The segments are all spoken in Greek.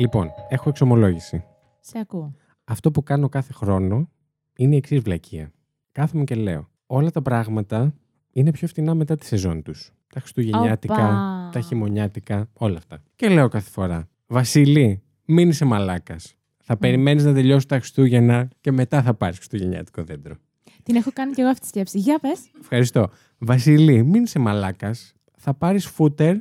Λοιπόν, έχω εξομολόγηση. Σε ακούω. Αυτό που κάνω κάθε χρόνο είναι η εξής βλακεία. Κάθομαι και λέω. Όλα τα πράγματα είναι πιο φτηνά μετά τη σεζόν τους. Τα χριστουγεννιάτικα, Οπα. τα χειμωνιάτικα, όλα αυτά. Και λέω κάθε φορά. Βασίλη, μην είσαι μαλάκας. Θα περιμένεις να τελειώσουν τα Χριστούγεννα και μετά θα πάρεις χριστουγεννιάτικο δέντρο. Την έχω κάνει και εγώ αυτή τη σκέψη. Για πες. Ευχαριστώ. Βασίλη, μην είσαι μαλάκας. Θα πάρεις φούτερ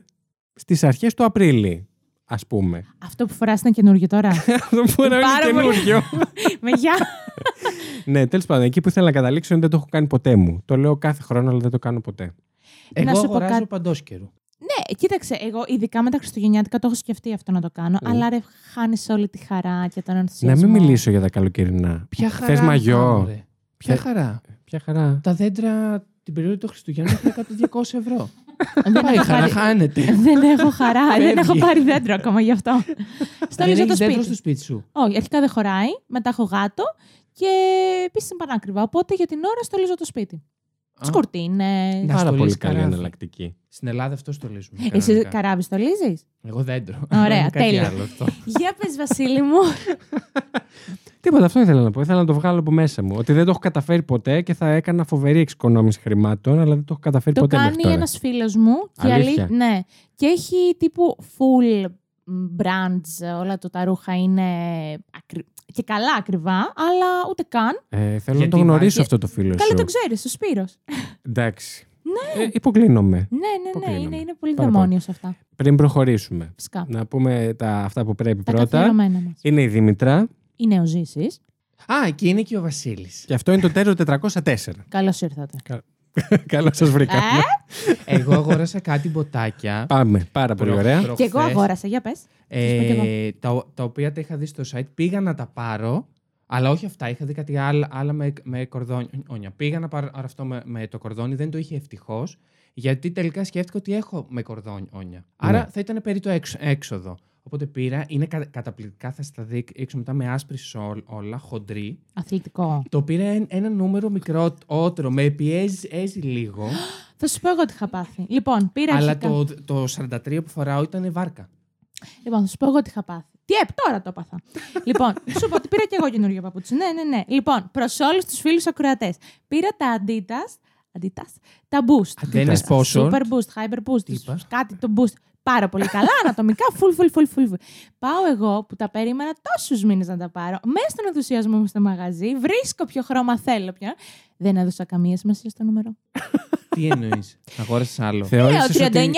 στις αρχές του Απρίλη, ας πούμε. Αυτό που φοράς είναι καινούργιο τώρα. Αυτό που είναι Πάρα πολύ. καινούριο. Με γεια. ναι, τέλος πάντων, εκεί που ήθελα να καταλήξω είναι δεν το έχω κάνει ποτέ μου. Το λέω κάθε χρόνο, αλλά δεν το κάνω ποτέ. Να Εγώ σου πω αγοράζω κάτι. παντόσκερο. Ναι, κοίταξε, εγώ ειδικά με τα Χριστουγεννιάτικα το έχω σκεφτεί αυτό να το κάνω. Mm. Αλλά ρε, χάνεις όλη τη χαρά και τον Να ενθουσιασμό. μην μιλήσω για τα καλοκαιρινά. Ποια χαρά. Θες μαγιό. κάνω, ρε. Ποια Ποια- χαρά. Ποια χαρά. Τα δέντρα την περίοδο των Χριστουγέννων έχουν 100-200 ευρώ. Δεν Πάει η έχω χαρά, πάρει- χάνεται. Δεν έχω χαρά, δεν έχω Φεύγει. πάρει δέντρο ακόμα γι' αυτό. Στολίζω Δεν το έχεις δέντρο σπίτι. στο σπίτι σου. Όχι, αρχικά δεν χωράει, μετά έχω γάτο και επίσης είναι πανάκριβα. Οπότε για την ώρα στολίζω το σπίτι. Τις Α. κουρτίνες. Να Πάρα πολύ στολίσεις καλή καράβι. εναλλακτική. Στην Ελλάδα αυτό στολίζουμε. Εσύ κανονικά. καράβι στολίζεις; Εγώ δέντρο. Ωραία, Είναι κάτι τέλεια. άλλο αυτό. Για πες, Βασίλη μου. Τίποτα, αυτό ήθελα να πω. Ήθελα να το βγάλω από μέσα μου. Ότι δεν το έχω καταφέρει ποτέ και θα έκανα φοβερή εξοικονόμηση χρημάτων, αλλά δεν το έχω καταφέρει το ποτέ κάνει μέχρι τώρα. ένας φίλος μου. Και Αλήθεια; αλή- ναι. Και έχει τύπου full brands, όλα του τα ρούχα είναι ακρι- και καλά ακριβά, αλλά ούτε καν. Ε, θέλω να Γιατί το γνωρίσω βάζει- αυτό το φίλο Καλά σου. το ξέρεις, ο Σπύρος. Εντάξει. Ναι. Ε, υποκλίνομαι. Ναι, ναι, ναι, Αποκλίνομαι. είναι, είναι πολύ Πάρα δαιμόνιος αυτά. Πριν προχωρήσουμε, Φυσικά. να πούμε τα, αυτά που πρέπει Τα πρώτα. καθιερωμένα μας. Είναι η Δήμητρα Είναι ο Ζήσης. Α, εκεί είναι και ο Βασίλης. και αυτό είναι το τέρο 404. Καλώς ήρθατε. Καλώς σας βρήκαμε. Ε, Εγώ αγόρασα κάτι μποτάκια. Πάμε. Πάρα πολύ προ- ωραία. και εγώ προχθές, αγόρασα, για πες. ε, Σας πω κι τα, τα οποία τα είχα δει στο site. Πήγα να τα πάρω. Αλλά όχι αυτά. Είχα δει κάτι άλλα, άλλα με, με κορδόνια. Πήγα να πάρω αυτό με, με το κορδόνι. Δεν το είχε ευτυχώς. Γιατί τελικά σκέφτηκα ότι έχω με κορδόνια. Άρα Ναι. θα ήταν περί το έξ- έξοδο. Οπότε πήρα. Είναι κα- καταπληκτικά. Θα στα δείξω μετά με άσπρη σόλ, όλα, χοντρή. Αθλητικό. Το πήρα εν- ένα νούμερο μικρότερο. Με πιέζει έζει λίγο. Θα σου πω εγώ τι είχα πάθει. Λοιπόν, πήρα αλλά αρχικά- το, το 43 που φοράω ήταν βάρκα. Λοιπόν, θα σου πω εγώ τι είχα πάθει. Τι έπ, τώρα το έπαθα. λοιπόν, σου πω ότι πήρα και εγώ καινούργιο παπούτσι. Ναι, ναι, ναι. Λοιπόν, προς όλους τους φίλους ακροατές. Πήρα τα Adidas. Adidas. Τα Boost. Αντένες πόσο. Super Boost, Hyper Boost. Τι είπα; Κάτι το Boost. Πάρα πολύ καλά, ανατομικά, full, full, full, full. Πάω εγώ που τα περίμενα τόσους μήνες να τα πάρω. Μέσα στον ενθουσιασμό μου στο μαγαζί, βρίσκω ποιο χρώμα θέλω πια. Δεν έδωσα καμία σημασία στο νούμερο. Τι εννοείς; Αγόρασες άλλο. Λέω Θεώρησες 39, 39 ότι...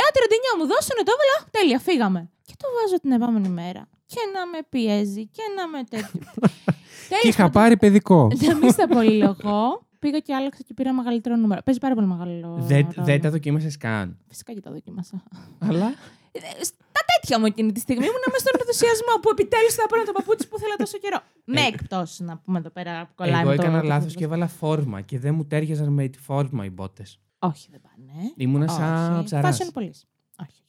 μου δώσανε το έβαλα. Τέλεια, φύγαμε. Και το βάζω την επόμενη μέρα. Και να με πιέζει και να με τέτοιο. Και είχα πάρει παιδικό. Να μην στα πολυλογώ. Πήγα και άλλαξα και πήρα μεγαλύτερο νούμερο. Παίζει πάρα πολύ μεγάλο. Δεν, ρόλο. δεν τα δοκίμασες καν. Φυσικά και τα δοκίμασα. Αλλά; Ε, Στα τέτοια μου εκείνη τη στιγμή ήμουν μέσα στον ενθουσιασμό που επιτέλους θα πάρω το παπούτσι που ήθελα τόσο καιρό. Με εκπτώσει να πούμε εδώ πέρα που κολλάει. Εγώ με το- έκανα το- λάθος το- και έβαλα φόρμα και δεν μου τέριαζαν με τη φόρμα οι μπότες. Όχι, δεν πάνε. Ήμουνα σαν Όχι. ψαράς. Fashion police. Όχι.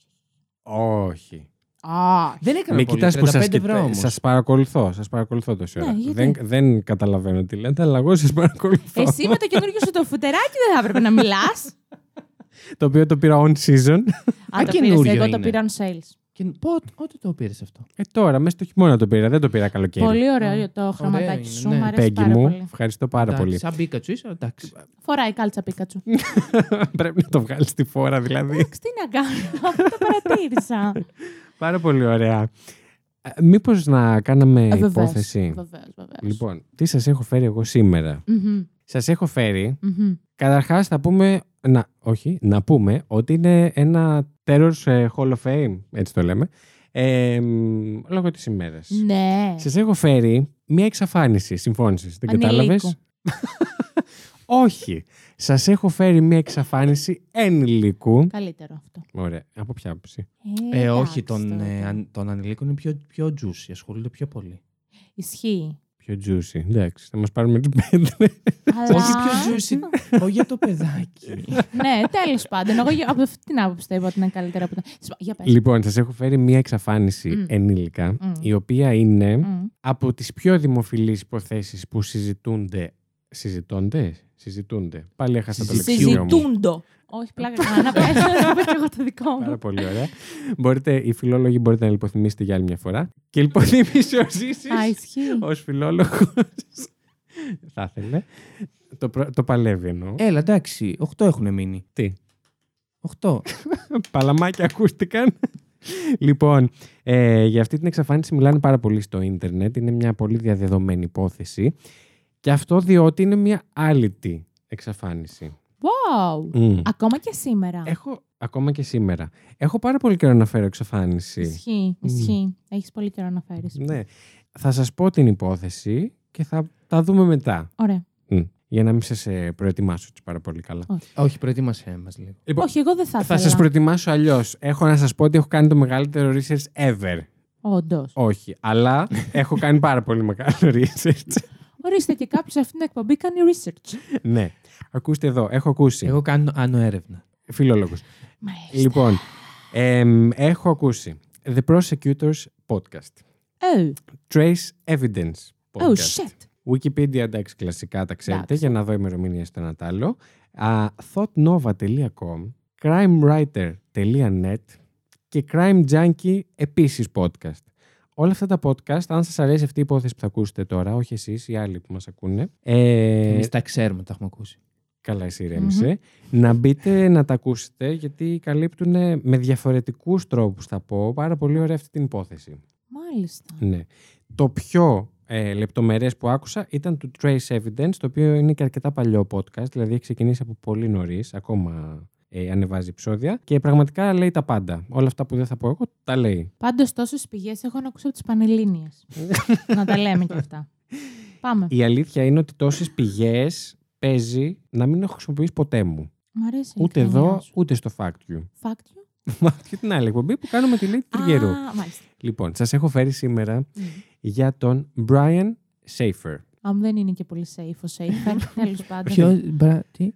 Όχι. Όχι. Δεν έκανα Μην πολύ, κοιτάς που 35 σας, ευρώ κοιτά... όμως. σας παρακολουθώ. Σας παρακολουθώ τόση Ναι, ώρα. γιατί; δεν, δεν καταλαβαίνω τι λέτε, αλλά εγώ σας παρακολουθώ. Εσύ με το καινούργιο σου το φουτεράκι δεν θα έπρεπε να μιλάς. το οποίο το πήρα on season. Α, το καινούριο πήρες, εγώ το είναι. πήρα on sales. Και πότε, πότε το πήρες αυτό; ε, τώρα, μέσα στο χειμώνα το πήρα. Δεν το πήρα καλοκαίρι. Πολύ ωραίο Α, το χρωματάκι είναι, σου. ναι. Μ' αρέσει Πέγγι πάρα μου, πολύ. ευχαριστώ πάρα Εντάξει, πολύ. Σαν Πίκατσου είσαι, εντάξει. Φοράει κάλτσα πίκατσου. Πρέπει να το βγάλεις στη φόρα, δηλαδή. Εντάξει, τι να κάνω. Αυτό το παρατήρησα. Πάρα πολύ ωραία. Ε, μήπως να κάναμε Ε, Βεβαίως, υπόθεση; Βεβαίως, βεβαίως. Λοιπόν, τι σας έχω φέρει εγώ σήμερα; Μμμ, Σας έχω φέρει μμμ. Καταρχάς, θα πούμε. Να, όχι, να πούμε ότι είναι ένα Terror ε, Hall of Fame, έτσι το λέμε, ε, μ, λόγω της ημέρας. Ναι. Σας έχω φέρει μία εξαφάνιση. Συμφώνησες, δεν κατάλαβες; Ανηλίκου. όχι. Σας έχω φέρει μία εξαφάνιση ενηλίκου. Καλύτερο αυτό. Ωραία. Από ποια άποψη; Ε, εντάξει όχι, των, τώρα. ε, αν- των ανηλίκων είναι πιο, πιο juicy, ασχολούνται πιο πολύ. Ισχύει. Πιο juicy. Εντάξει, θα μας πάρουμε τι πέντε. Αλλά... Όχι πιο juicy, όχι για το παιδάκι. ναι, τέλος πάντων. Εγώ για- από αυτή την άποψη το είπα ότι είναι καλύτερα από τα. Για πες. λοιπόν, σας έχω φέρει μία εξαφάνιση Μμ. ενήλικα, Μμ. η οποία είναι Μμ. από τις πιο δημοφιλείς υποθέσεις που συζητούνται. Συζητώνται, Συζητούνται. Πάλι έχασα το λεξικό μου. Συζητούντο. Όχι, πλάκα κανένα. Πες να πω και εγώ το δικό Πάρα μου. πολύ ωραία. μπορείτε, οι φιλόλογοι μπορείτε να λιποθυμήσετε για άλλη μια φορά. Και λιποθυμήσει ο Ζήσης Α, ισχύει. ως φιλόλογος. Θα ήθελε. Το, προ- το παλεύει εννοώ. Έλα, εντάξει. 8 έχουν μείνει. Τι; 8. Παλαμάκια ακούστηκαν. λοιπόν, ε, για αυτή την εξαφάνιση μιλάνε πάρα πολύ στο ίντερνετ. Είναι μια πολύ διαδεδομένη υπόθεση. Και αυτό διότι είναι μια άλυτη εξαφάνιση. Wow. Μμ. Ακόμα και σήμερα. Έχω, ακόμα και σήμερα, έχω πάρα πολύ καιρό να φέρω εξαφάνιση. Ισχύει, ισχύει. Έχεις πολύ καιρό να φέρεις. Ναι. Θα σας πω την υπόθεση και θα τα δούμε μετά. Ωραία. Μμ. Για να μην σας ε, προετοιμάσω έτσι πάρα πολύ καλά. Όχι, προετοίμασέ μας λίγο. Λοιπόν, Όχι, εγώ δεν θα θα ήθελα. σας προετοιμάσω αλλιώς. Έχω να σας πω ότι έχω κάνει το μεγαλύτερο research ever. Όντως. Όχι, αλλά έχω κάνει πάρα πολύ μεγάλο research. Ορίστε και κάποιος σε αυτήν την εκπομπή κάνει research. ναι. Ακούστε εδώ, έχω ακούσει. Εγώ κάνω άνω έρευνα. Φιλόλογος. Μάλιστα. Λοιπόν, εμ, έχω ακούσει The Prosecutors Podcast. Oh, Trace Evidence Podcast. oh shit. Wikipedia, εντάξει, κλασικά τα ξέρετε, Εντάξει. για να δω ημερομηνία στο ένα τ' άλλο. Α, thoughtnova.com, crimewriter.net και Crime Junkie επίσης podcast. Όλα αυτά τα podcast, αν σας αρέσει αυτή η υπόθεση που θα ακούσετε τώρα, όχι εσείς, οι άλλοι που μας ακούνε, ε, Εμείς τα ξέρουμε, τα έχουμε ακούσει. καλά εσύ ηρέμησε, να μπείτε να τα ακούσετε, γιατί καλύπτουν με διαφορετικούς τρόπους, θα πω, πάρα πολύ ωραία αυτή την υπόθεση. Μάλιστα. Ναι. Το πιο ε, λεπτομερές που άκουσα ήταν του Trace Evidence, το οποίο είναι και αρκετά παλιό podcast, δηλαδή έχει ξεκινήσει από πολύ νωρίς, ακόμα ε, ανεβάζει επεισόδια και πραγματικά λέει τα πάντα. Όλα αυτά που δεν θα πω εγώ, τα λέει. Πάντως, τόσες πηγές έχω να ακούσω από τις Πανελλήνιες. να τα λέμε και αυτά. Πάμε. Η αλήθεια είναι ότι τόσες πηγές παίζει να μην έχω χρησιμοποιήσει ποτέ μου. Μ' αρέσει. η Ούτε ειλικρινιά εδώ, σου. ούτε στο Fact You. Fact you; Μα αυτή την άλλη εκπομπή που κάνουμε τη Λίτη Τριγερού. Α, μάλιστα. Λοιπόν, σας έχω φέρει σήμερα Μμ. για τον Brian Schaefer. Αν δεν είναι και πολύ safe ο safe, τέλος πάντων. Ποιο. μπρα- Τι;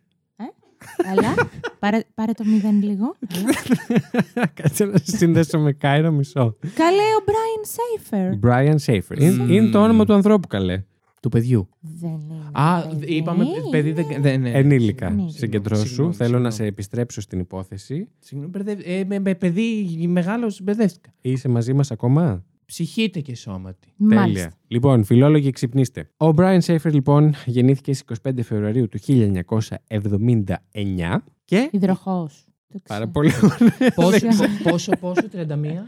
Έλα, πάρε, πάρε το μηδέν λίγο. Έλα. Κάτσε να σε συνδέσω με Κάιρο μισό. Καλέ ο Brian Safer. Brian Schaefer. Είναι, Μμμ. είναι το όνομα του ανθρώπου, καλέ. Του παιδιού. Δεν είναι. Α, παιδί. είπαμε παιδί δεν. δεν ναι. Ενήλικα. Ενήλικα. Συγκεντρώσου. Συγγνώμη, Θέλω να συγγνώμη. σε επιστρέψω στην υπόθεση. Συγγνώμη, μπερδεύει- ε, με, με παιδί μεγάλο μπερδεύτηκα. Είσαι μαζί μας ακόμα; Ψυχείτε και σώματι. Τέλεια. Μάλιστα. Λοιπόν, φιλόλογοι, ξυπνήστε. Ο Brian Schaefer, λοιπόν, γεννήθηκε στις 25 Φεβρουαρίου του 1979 και. Υδροχός. Πάρα πολύ ωραία. πόσο, πόσο, πόσο, 31.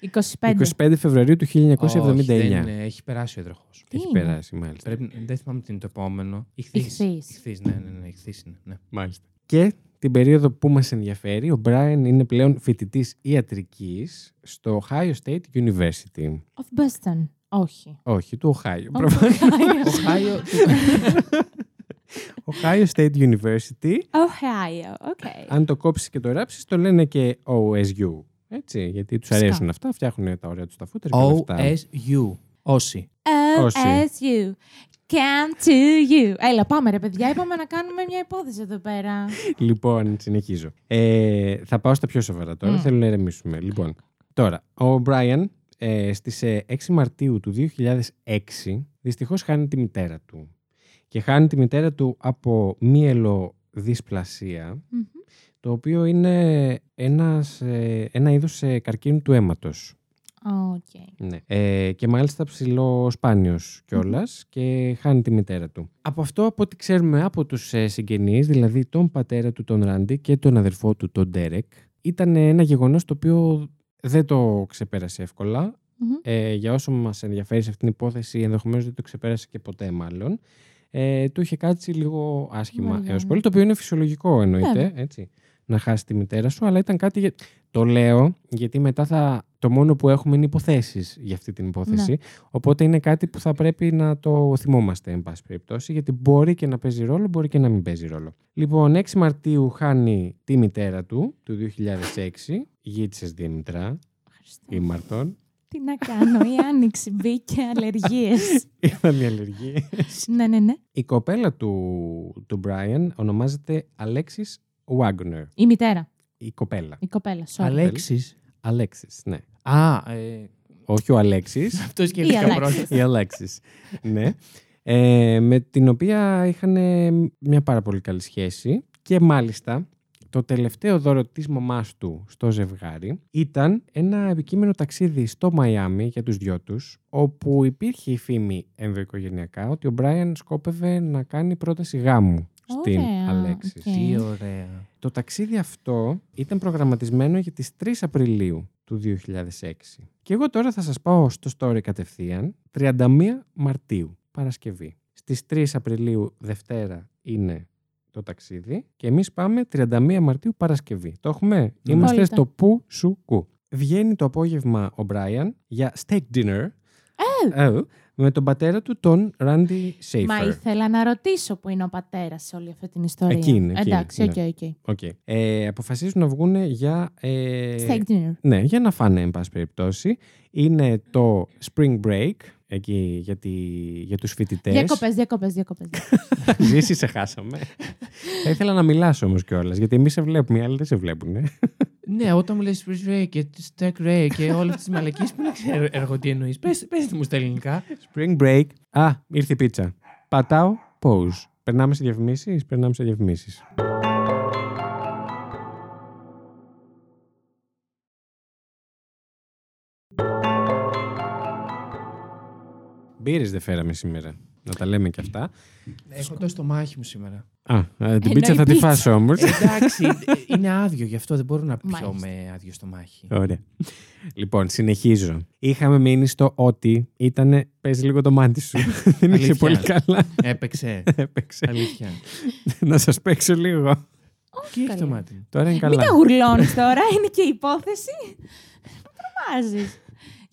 25. 25 Φεβρουαρίου του 1979. Όχι, δεν, ε, έχει περάσει ο εδροχό. Τι Έχει είναι; περάσει, μάλιστα. Πρέπει, δεν θυμάμαι τι είναι το επόμενο. Ηχθείς. Ηχθείς. Ηχθείς, ναι, ναι, ναι, ηχθείς είναι. Ναι. Μάλιστα. Και την περίοδο που μας ενδιαφέρει, ο Brian είναι πλέον φοιτητής ιατρικής στο Ohio State University. Of Boston. Όχι. Όχι, του Ohio. Ο προφανώς. Οχάιο. Ohio State University. Ohio. OK. Αν το κόψεις και το ράψεις, το λένε και OSU. Έτσι, γιατί τους Φυσικά. αρέσουν αυτά, φτιάχνουν τα ωραία τους τα φούτερ και όλα αυτά. OSU. Όσοι. Όσοι; OSU. Can to you. Έλα, πάμε ρε παιδιά. Είπαμε να κάνουμε μια υπόθεση εδώ πέρα. Λοιπόν, συνεχίζω. Ε, θα πάω στα πιο σοβαρά τώρα. Μμ. Θέλω να ηρεμήσουμε. Λοιπόν, τώρα, ο Brian ε, στις ε, 6 Μαρτίου του 2006 δυστυχώς χάνει τη μητέρα του. Και χάνει τη μητέρα του από μυελοδυσπλασία, Μμμ. το οποίο είναι ένας, ε, ένα είδος ε, καρκίνου του αίματος. Οκ. Ναι. Ε, και μάλιστα ψιλοσπάνιος κιόλας και χάνει τη μητέρα του. Από αυτό, από ό,τι ξέρουμε από τους ε, συγγενείς, δηλαδή τον πατέρα του τον Ράντι και τον αδερφό του τον Ντέρεκ, ήταν ένα γεγονός το οποίο δεν το ξεπέρασε εύκολα. Μμμ. Ε, για όσο μας ενδιαφέρει σε αυτήν την υπόθεση, ενδεχομένως δεν το ξεπέρασε και ποτέ μάλλον. Ε, του είχε κάτσει λίγο άσχημα Βαριά, έως ναι. πολύ, το οποίο είναι φυσιολογικό εννοείται, Βέβαια. έτσι, να χάσει τη μητέρα σου, αλλά ήταν κάτι... για- Το λέω γιατί μετά θα... το μόνο που έχουμε είναι υποθέσεις για αυτή την υπόθεση, Ναι. οπότε είναι κάτι που θα πρέπει να το θυμόμαστε, εν πάση περιπτώσει, γιατί μπορεί και να παίζει ρόλο, μπορεί και να μην παίζει ρόλο. Λοιπόν, 6 Μαρτίου χάνει τη μητέρα του, του 2006, γίτσες Δήμητρα, Χριστέ. η Μαρτών, Τι να κάνω, η άνοιξη μπήκε αλλεργίες. Ήταν οι αλλεργίες. ναι, ναι, ναι. Η κοπέλα του, του Brian ονομάζεται Alexis Wagner. Η μητέρα, Η κοπέλα. η κοπέλα, sorry. Αλέξης. Alexis, ναι. Α, ε, Όχι ο Αλέξης, αυτό σκέφτηκα Αλέξης. πρώτα. η Alexis. ναι. ε, με την οποία είχαν μια πάρα πολύ καλή σχέση και μάλιστα το τελευταίο δώρο της μαμάς του στο ζευγάρι ήταν ένα επικείμενο ταξίδι στο Μαϊάμι για τους δυο τους, όπου υπήρχε η φήμη ενδοοικογενειακά ότι ο Μπράιαν σκόπευε να κάνει πρόταση γάμου στην Ωραία, Αλέξη. οκ. Τι ωραία. Το ταξίδι αυτό ήταν προγραμματισμένο για τις 3 Απριλίου του 2006. Και εγώ τώρα θα σας πάω στο story κατευθείαν 31 Μαρτίου, Παρασκευή. Στις 3 Απριλίου Δευτέρα είναι το ταξίδι και εμείς πάμε 31 Μαρτίου Παρασκευή. Το έχουμε; Είμαστε Απόλυτα. στο που σου κου. Βγαίνει το απόγευμα ο Μπράιαν για steak dinner ε, με τον πατέρα του, τον Ράντι Σέιφερ. Μα ήθελα να ρωτήσω που είναι ο πατέρας σε όλη αυτή την ιστορία. Εκεί είναι, εκεί Εντάξει, οκ, είναι, οκ. Οκ. Ε, αποφασίζουν να βγουν για... Ε, Steak dinner. Ναι, για να φάνε, εν πάση περιπτώσει. Είναι το Spring Break, εκεί για, τη, για τους φοιτητές. Διακοπές, διακοπές, διακοπές. Ζήσει, σε χάσαμε. Θα ήθελα να μιλάς όμως κιόλας, γιατί εμείς σε βλέπουμε, οι άλλοι δεν σε βλέπουν. Ναι, όταν μου λες Spring Ray και Stack Ray και όλες τις μαλακίες που να ξέρω εγώ τι εννοείς. Πες, πες μου στα ελληνικά. Spring Break. Α, ήρθε η πίτσα. Πατάω, pause. Περνάμε σε διαφημίσεις, περνάμε σε διαφημίσεις. Μπύρες δεν φέραμε σήμερα. Να τα λέμε και αυτά. Έχω το στομάχι μου σήμερα. Α, ε, την Ενώ πίτσα η θα τη πίτσα. φας όμως. Εντάξει, είναι άδειο, γι' αυτό δεν μπορώ να πιω Μάλιστα. με άδειο στομάχι. Ωραία. Λοιπόν, συνεχίζω. Είχαμε μείνει στο ότι ήταν. Παίζει λίγο το μάτι σου. Δεν είχε Αλήθεια. πολύ καλά. Έπαιξε. Έπαιξε. Αλήθεια. Να σας παίξω λίγο. Τι έχει το Καλή. μάτι μου. Τώρα είναι Μην καλά. τα γουρλώνει τώρα, είναι και η υπόθεση. Τρομάζεις.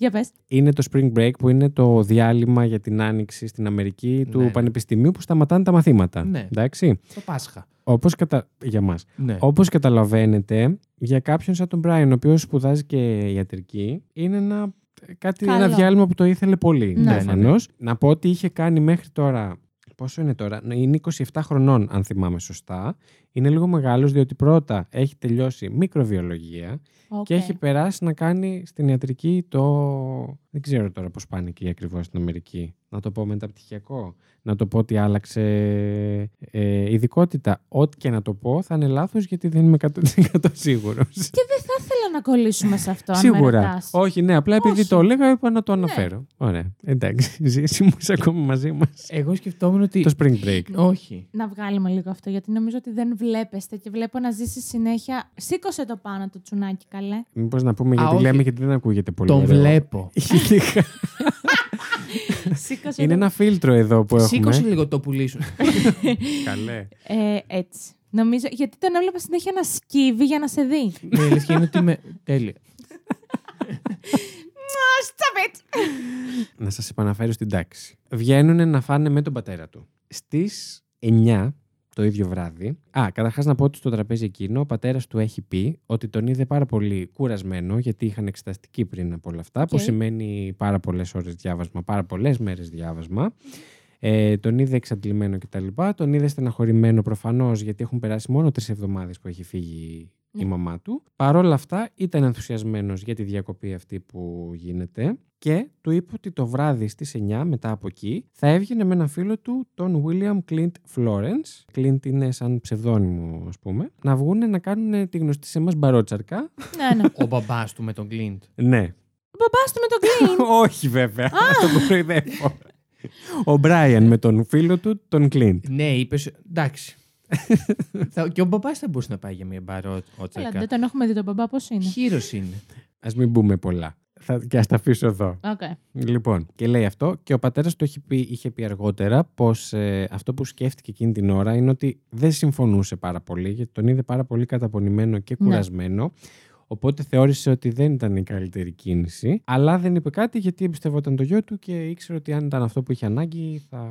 Για πες. Είναι το Spring Break που είναι το διάλειμμα για την άνοιξη στην Αμερική του Ναι. Πανεπιστημίου που σταματάνε τα μαθήματα. Ναι. Εντάξει. Το Πάσχα. Όπως κατα... Για μας. Ναι. Όπως καταλαβαίνετε, για κάποιον σαν τον Brian, ο οποίος σπουδάζει και ιατρική, είναι ένα, κάτι, Καλό. ένα διάλειμμα που το ήθελε πολύ. Ναι. προφανώς. Να πω ότι είχε κάνει μέχρι τώρα. Πόσο είναι τώρα, είναι 27 χρονών, αν θυμάμαι σωστά. Είναι λίγο μεγάλος, διότι πρώτα έχει τελειώσει μικροβιολογία και έχει περάσει να κάνει στην ιατρική το. Δεν ξέρω τώρα πώς πάνε εκεί ακριβώς στην Αμερική. Να το πω μεταπτυχιακό. Να το πω ότι άλλαξε ε, ειδικότητα. Ό,τι και να το πω θα είναι λάθος γιατί δεν είμαι 100% σίγουρος. Και δεν θα ήθελα να κολλήσουμε σε αυτό, αν με Σίγουρα. ρωτάς. Όχι, ναι, απλά επειδή Όχι. το έλεγα, είπα να το Ναι. αναφέρω. Ωραία. Εντάξει. Ζήσει μου είσαι ακόμα μαζί μας. Εγώ σκεφτόμουν ότι. Το spring break. Όχι. Να βγάλουμε λίγο αυτό, γιατί νομίζω ότι δεν βλέπεστε και βλέπω να ζήσει συνέχεια. Σήκωσε το πάνω το τσουνάκι, καλέ. Μήπως να πούμε Α, γιατί όχι. λέμε γιατί δεν ακούγεται πολύ. Τον ωραίο. βλέπω. Σήκωσε Είναι το- ένα φίλτρο εδώ που Σήκωσε έχουμε. λίγο το πουλί σου. Καλέ. Ε, έτσι. Νομίζω, γιατί τον έβλεπα συνέχεια να σκύβει για να σε δει. Η αλήθεια είναι ότι είμαι. Τέλεια. Stop it! Να σας επαναφέρω στην τάξη. Βγαίνουν να φάνε με τον πατέρα του. Στις 9 το ίδιο βράδυ. Α, καταρχάς να πω ότι στο τραπέζι εκείνο ο πατέρας του έχει πει ότι τον είδε πάρα πολύ κουρασμένο, γιατί είχαν εξεταστική πριν από όλα αυτά, που Οκ. σημαίνει πάρα πολλές ώρες διάβασμα, πάρα πολλές μέρες διάβασμα. Ε, τον είδε εξαντλημένο κτλ. Τον είδε στεναχωρημένο προφανώς, γιατί έχουν περάσει μόνο τρεις εβδομάδες που έχει φύγει η Ναι. μαμά του. Παρ' όλα αυτά ήταν ενθουσιασμένος για τη διακοπή αυτή που γίνεται και του είπε ότι το βράδυ στις 9 μετά από εκεί θα έβγαινε με ένα φίλο του τον William Clint Florence. Clint είναι σαν ψευδόνυμο ας πούμε. Να βγούνε να κάνουν τη γνωστή σε εμάς μπαρότσαρκα. ναι, ναι. Ο μπαμπάς του με τον Κλίντ. ναι. Ο μπαμπάς του με τον Clint. Όχι βέβαια. τον κοροϊδεύω. Ο Brian με τον φίλο του τον Clint. Ναι, είπες. Εντάξει. Θα- και ο μπαμπάς θα μπορούσε να πάει για μια Καλά, μπαρότσαρκα. δεν τον έχουμε δει τον μπαμπά πώς είναι; Χήρος είναι. Ας μην πούμε πολλά. Θα, και ας τα αφήσω εδώ. Οκ. Λοιπόν, και λέει αυτό και ο πατέρας του έχει πει, είχε πει αργότερα πως αυτό που σκέφτηκε εκείνη την ώρα είναι ότι δεν συμφωνούσε πάρα πολύ, γιατί τον είδε πάρα πολύ καταπονημένο και Ναι. Κουρασμένο. Οπότε θεώρησε ότι δεν ήταν η καλύτερη κίνηση. Αλλά δεν είπε κάτι γιατί εμπιστευόταν το γιο του και ήξερε ότι αν ήταν αυτό που είχε ανάγκη θα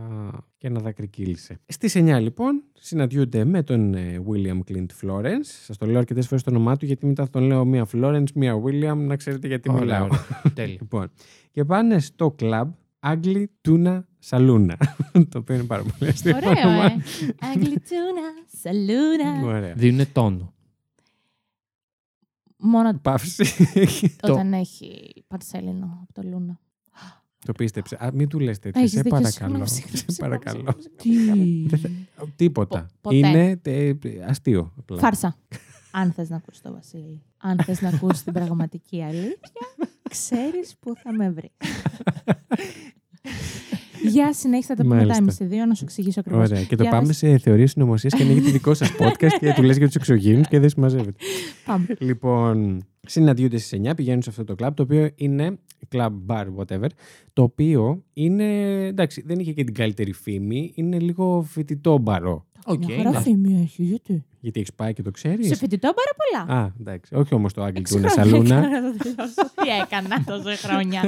και ένα δάκρυ κύλησε. Στις 9 λοιπόν συναντιούνται με τον ε, William Clint Florence. Σας το λέω αρκετές φορές το όνομά του γιατί μετά θα τον λέω μία Florence, μία William, να ξέρετε γιατί Ωραία, μιλάω. ωραία. Τέλεια. Λοιπόν, και πάνε στο κλαμπ Ugly Tuna Saloon. το οποίο είναι πάρα πολύ αστείο. Ωραίο, όνομα. ε. Αγγλιτούνα, σαλούνα. Ωραία. Δίνουνε τόνο. Μόνο Παύση. όταν έχει παρσέλινο από το Λούνα. Το πίστεψε. Α, μην του λες τέτοια. Έχεις Σε δίκιο, παρακαλώ. συγγνώμη, συγγνώμη, Σε συγγνώμη, παρακαλώ. συγγνώμη, Τι; Τίποτα. Πο- ποτέ. Είναι τε- αστείο. απλά. Φάρσα. Αν θες να ακούσει το Βασίλη, αν θες να ακούσει την πραγματική αλήθεια, ξέρεις πού θα με βρεις. Για συνέχισε τα πούμε μετά Μάλιστα. εμείς οι δύο να σου εξηγήσω ακριβώς. Ωραία. Και το Για πάμε μας- σε θεωρίες συνωμοσίας και ανοίγετε δικό σας podcast και του λες για τους εξωγήινους και δεν συμμαζεύεται. Πάμε. Λοιπόν, συναντιούνται στις 9, πηγαίνουν σε αυτό το κλαμπ, το οποίο είναι club bar, whatever. Το οποίο είναι. εντάξει, δεν είχε και την καλύτερη φήμη. Είναι λίγο φοιτητό μπαρό. Οκ, Μια ναι. χαρά φήμη έχει, γιατί; Γιατί έχεις πάει και το ξέρεις; Σε φοιτητομπαρά πολλά. Α, εντάξει. Όχι όμως το Ugly Έξι Tuna χρόνια Saloona. έκανα να το τελειώσω. Τι έκανα τόσα χρόνια.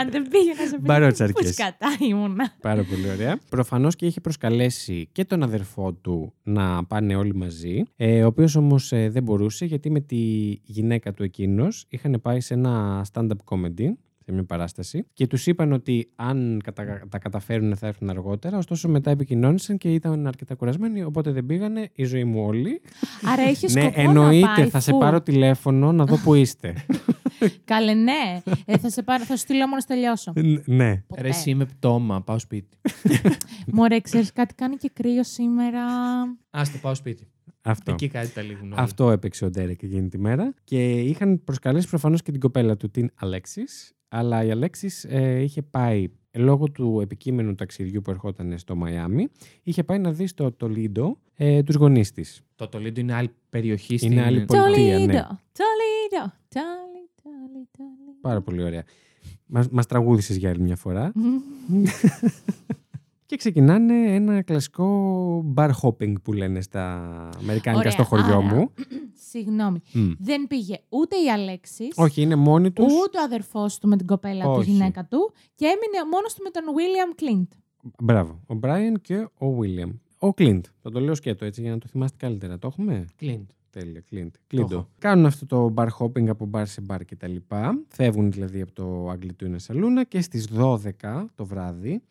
Αν δεν πήγαινα σε Μπαρότσαρκες. φοιτητό, Πού σκατά ήμουνα. Πάρα πολύ ωραία. Προφανώς και είχε προσκαλέσει και τον αδερφό του να πάνε όλοι μαζί. Ε, ο οποίος όμως δεν μπορούσε γιατί με τη γυναίκα του εκείνος είχαν πάει σε ένα stand-up comedy σε μια παράσταση και τους είπαν ότι αν κατα- τα καταφέρουν θα έρθουν αργότερα ωστόσο μετά επικοινώνησαν και ήταν αρκετά κουρασμένοι οπότε δεν πήγανε η ζωή μου όλη Άρα έχει ναι σκοπό εννοείται να πάει θα σε full. πάρω τηλέφωνο να δω που είστε Καλέ, ναι. Ε, θα, σε πάρω, θα σου στείλω μόνος τελειώσω. Ν- ναι Ποτέ. Ρε, εσύ είμαι πτώμα, πάω σπίτι. Μωρέ, ξέρεις κάτι, κάνει και κρύο σήμερα. Άστε, πάω σπίτι. Αυτό Εκεί κάτι τα λίγουν. όλοι. Αυτό έπαιξε ο Ντέρεκ εκείνη τη μέρα. Και είχαν προσκαλέσει προφανώς και την κοπέλα του, την Αλέξης. Αλλά η Αλέξης ε, είχε πάει λόγω του επικείμενου ταξιδιού που ερχόταν στο Μαϊάμι, είχε πάει να δει στο Τολίντο ε, τους γονείς της. Το Τολίντο είναι άλλη περιοχή στην... Είναι άλλη πολιτεία, ναι. Τολίδο, Τολίδο, Τολί, Τολί, Τολί. Πάρα πολύ ωραία. Μας, μας τραγούδησες για άλλη μια φορά. Και ξεκινάνε ένα κλασικό bar hopping που λένε στα Αμερικάνικα Ωραία, στο χωριό άρα, μου. Συγγνώμη. Μμ. Δεν πήγε ούτε η Αλέξης, Όχι, είναι μόνοι τους. ούτε ο αδερφός του με την κοπέλα του, Όχι. γυναίκα του, και έμεινε μόνος του με τον William Clint. Μπράβο. Ο Μπράιν και ο Βίλιαμ. Ο Κλίντ. Θα το λέω σκέτο έτσι για να το θυμάστε καλύτερα. Το έχουμε; Κλίντ. Τέλεια, Κλίντ. Κλίντο. έχω. Κάνουν αυτό το bar hopping από bar σε bar και τα λοιπά. Φεύγουν δηλαδή από το Αγγλιτούινα Σαλούνα και στις 12 το βράδυ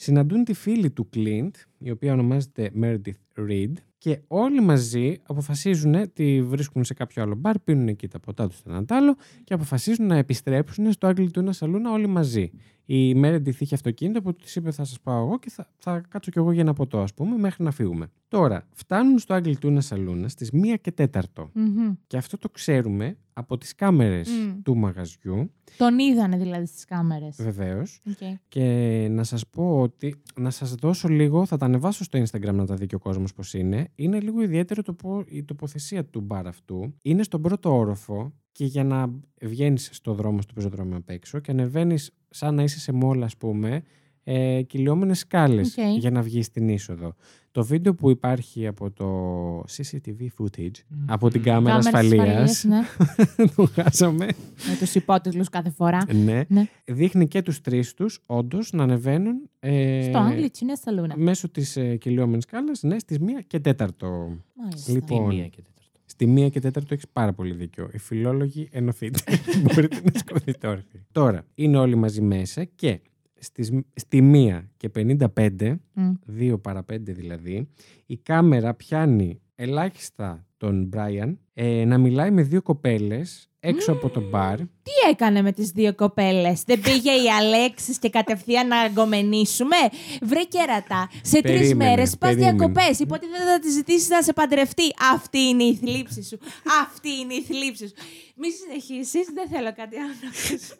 συναντούν τη φίλη του Κλίντ, η οποία ονομάζεται Meredith Reed και όλοι μαζί αποφασίζουν, τη βρίσκουν σε κάποιο άλλο μπαρ, πίνουν εκεί τα ποτά τους το ένα τ' άλλο και αποφασίζουν να επιστρέψουν στο Αγγλιτούινα Σαλούνα όλοι μαζί. Η Meredith είχε αυτοκίνητο που της είπε: Θα σας πάω εγώ και θα, θα κάτσω κι εγώ για ένα ποτό, ας πούμε, μέχρι να φύγουμε. Τώρα, φτάνουν στο Αγγλιτούνα Σαλούνα στις 1 και 4. Μμμ. Και αυτό το ξέρουμε από τις κάμερες Μμ. του μαγαζιού, Τον είδανε δηλαδή στις κάμερες. βεβαίως. Οκ. Και να σας πω ότι, να σας δώσω λίγο, θα τα ανεβάσω στο Instagram να τα δει και ο κόσμος πώς είναι. Είναι λίγο ιδιαίτερο το πω, η τοποθεσία του μπαρ αυτού. Είναι στον πρώτο όροφο και για να βγαίνεις στο δρόμο, στο πεζοδρόμιο απ' έξω και ανεβαίνεις σαν να είσαι σε μόλα ας πούμε, ε, κυλιόμενες σκάλες Οκ. για να βγεις στην είσοδο. Το βίντεο που υπάρχει από το CCTV footage, από την κάμερα Κάμερες ασφαλείας, ασφαλείας, ναι. το χάσαμε. Με τους υπότιτλους κάθε φορά. ναι. Ναι. Δείχνει και τους τρεις τους, όντως, να ανεβαίνουν ε, Στο Άγγλι Τσίνια Σαλούνα. μέσω της ε, κυλιόμενης σκάλας, ναι, στις 1 και 4. Μάλιστα. Λοιπόν, Τη μία και τέταρτο. Στη 1 και 4 έχεις πάρα πολύ δίκιο. Οι φιλόλογοι ενωθείτε. Μπορείτε να σκοτείτε όρθιοι. Τώρα, είναι όλοι μαζί μέσα και στις, στη 1 και 55, Μμ. 2 παρα 5 δηλαδή, η κάμερα πιάνει ελάχιστα τον Μπράιαν ε, να μιλάει με δύο κοπέλες έξω από το μπαρ. Τι έκανε με τις δύο κοπέλες; Δεν πήγε η Αλέξης και κατευθείαν να αγκομενήσουμε; Βρε κέρατα. Σε τρεις Περίμενε, μέρες πας περίμενε. διακοπές. Υποτίθεται θα τη ζητήσεις να σε παντρευτεί. Αυτή είναι η θλίψη σου. Αυτή είναι η θλίψη σου. Μη συνεχίσεις. Δεν θέλω κάτι άλλο να ακούσω.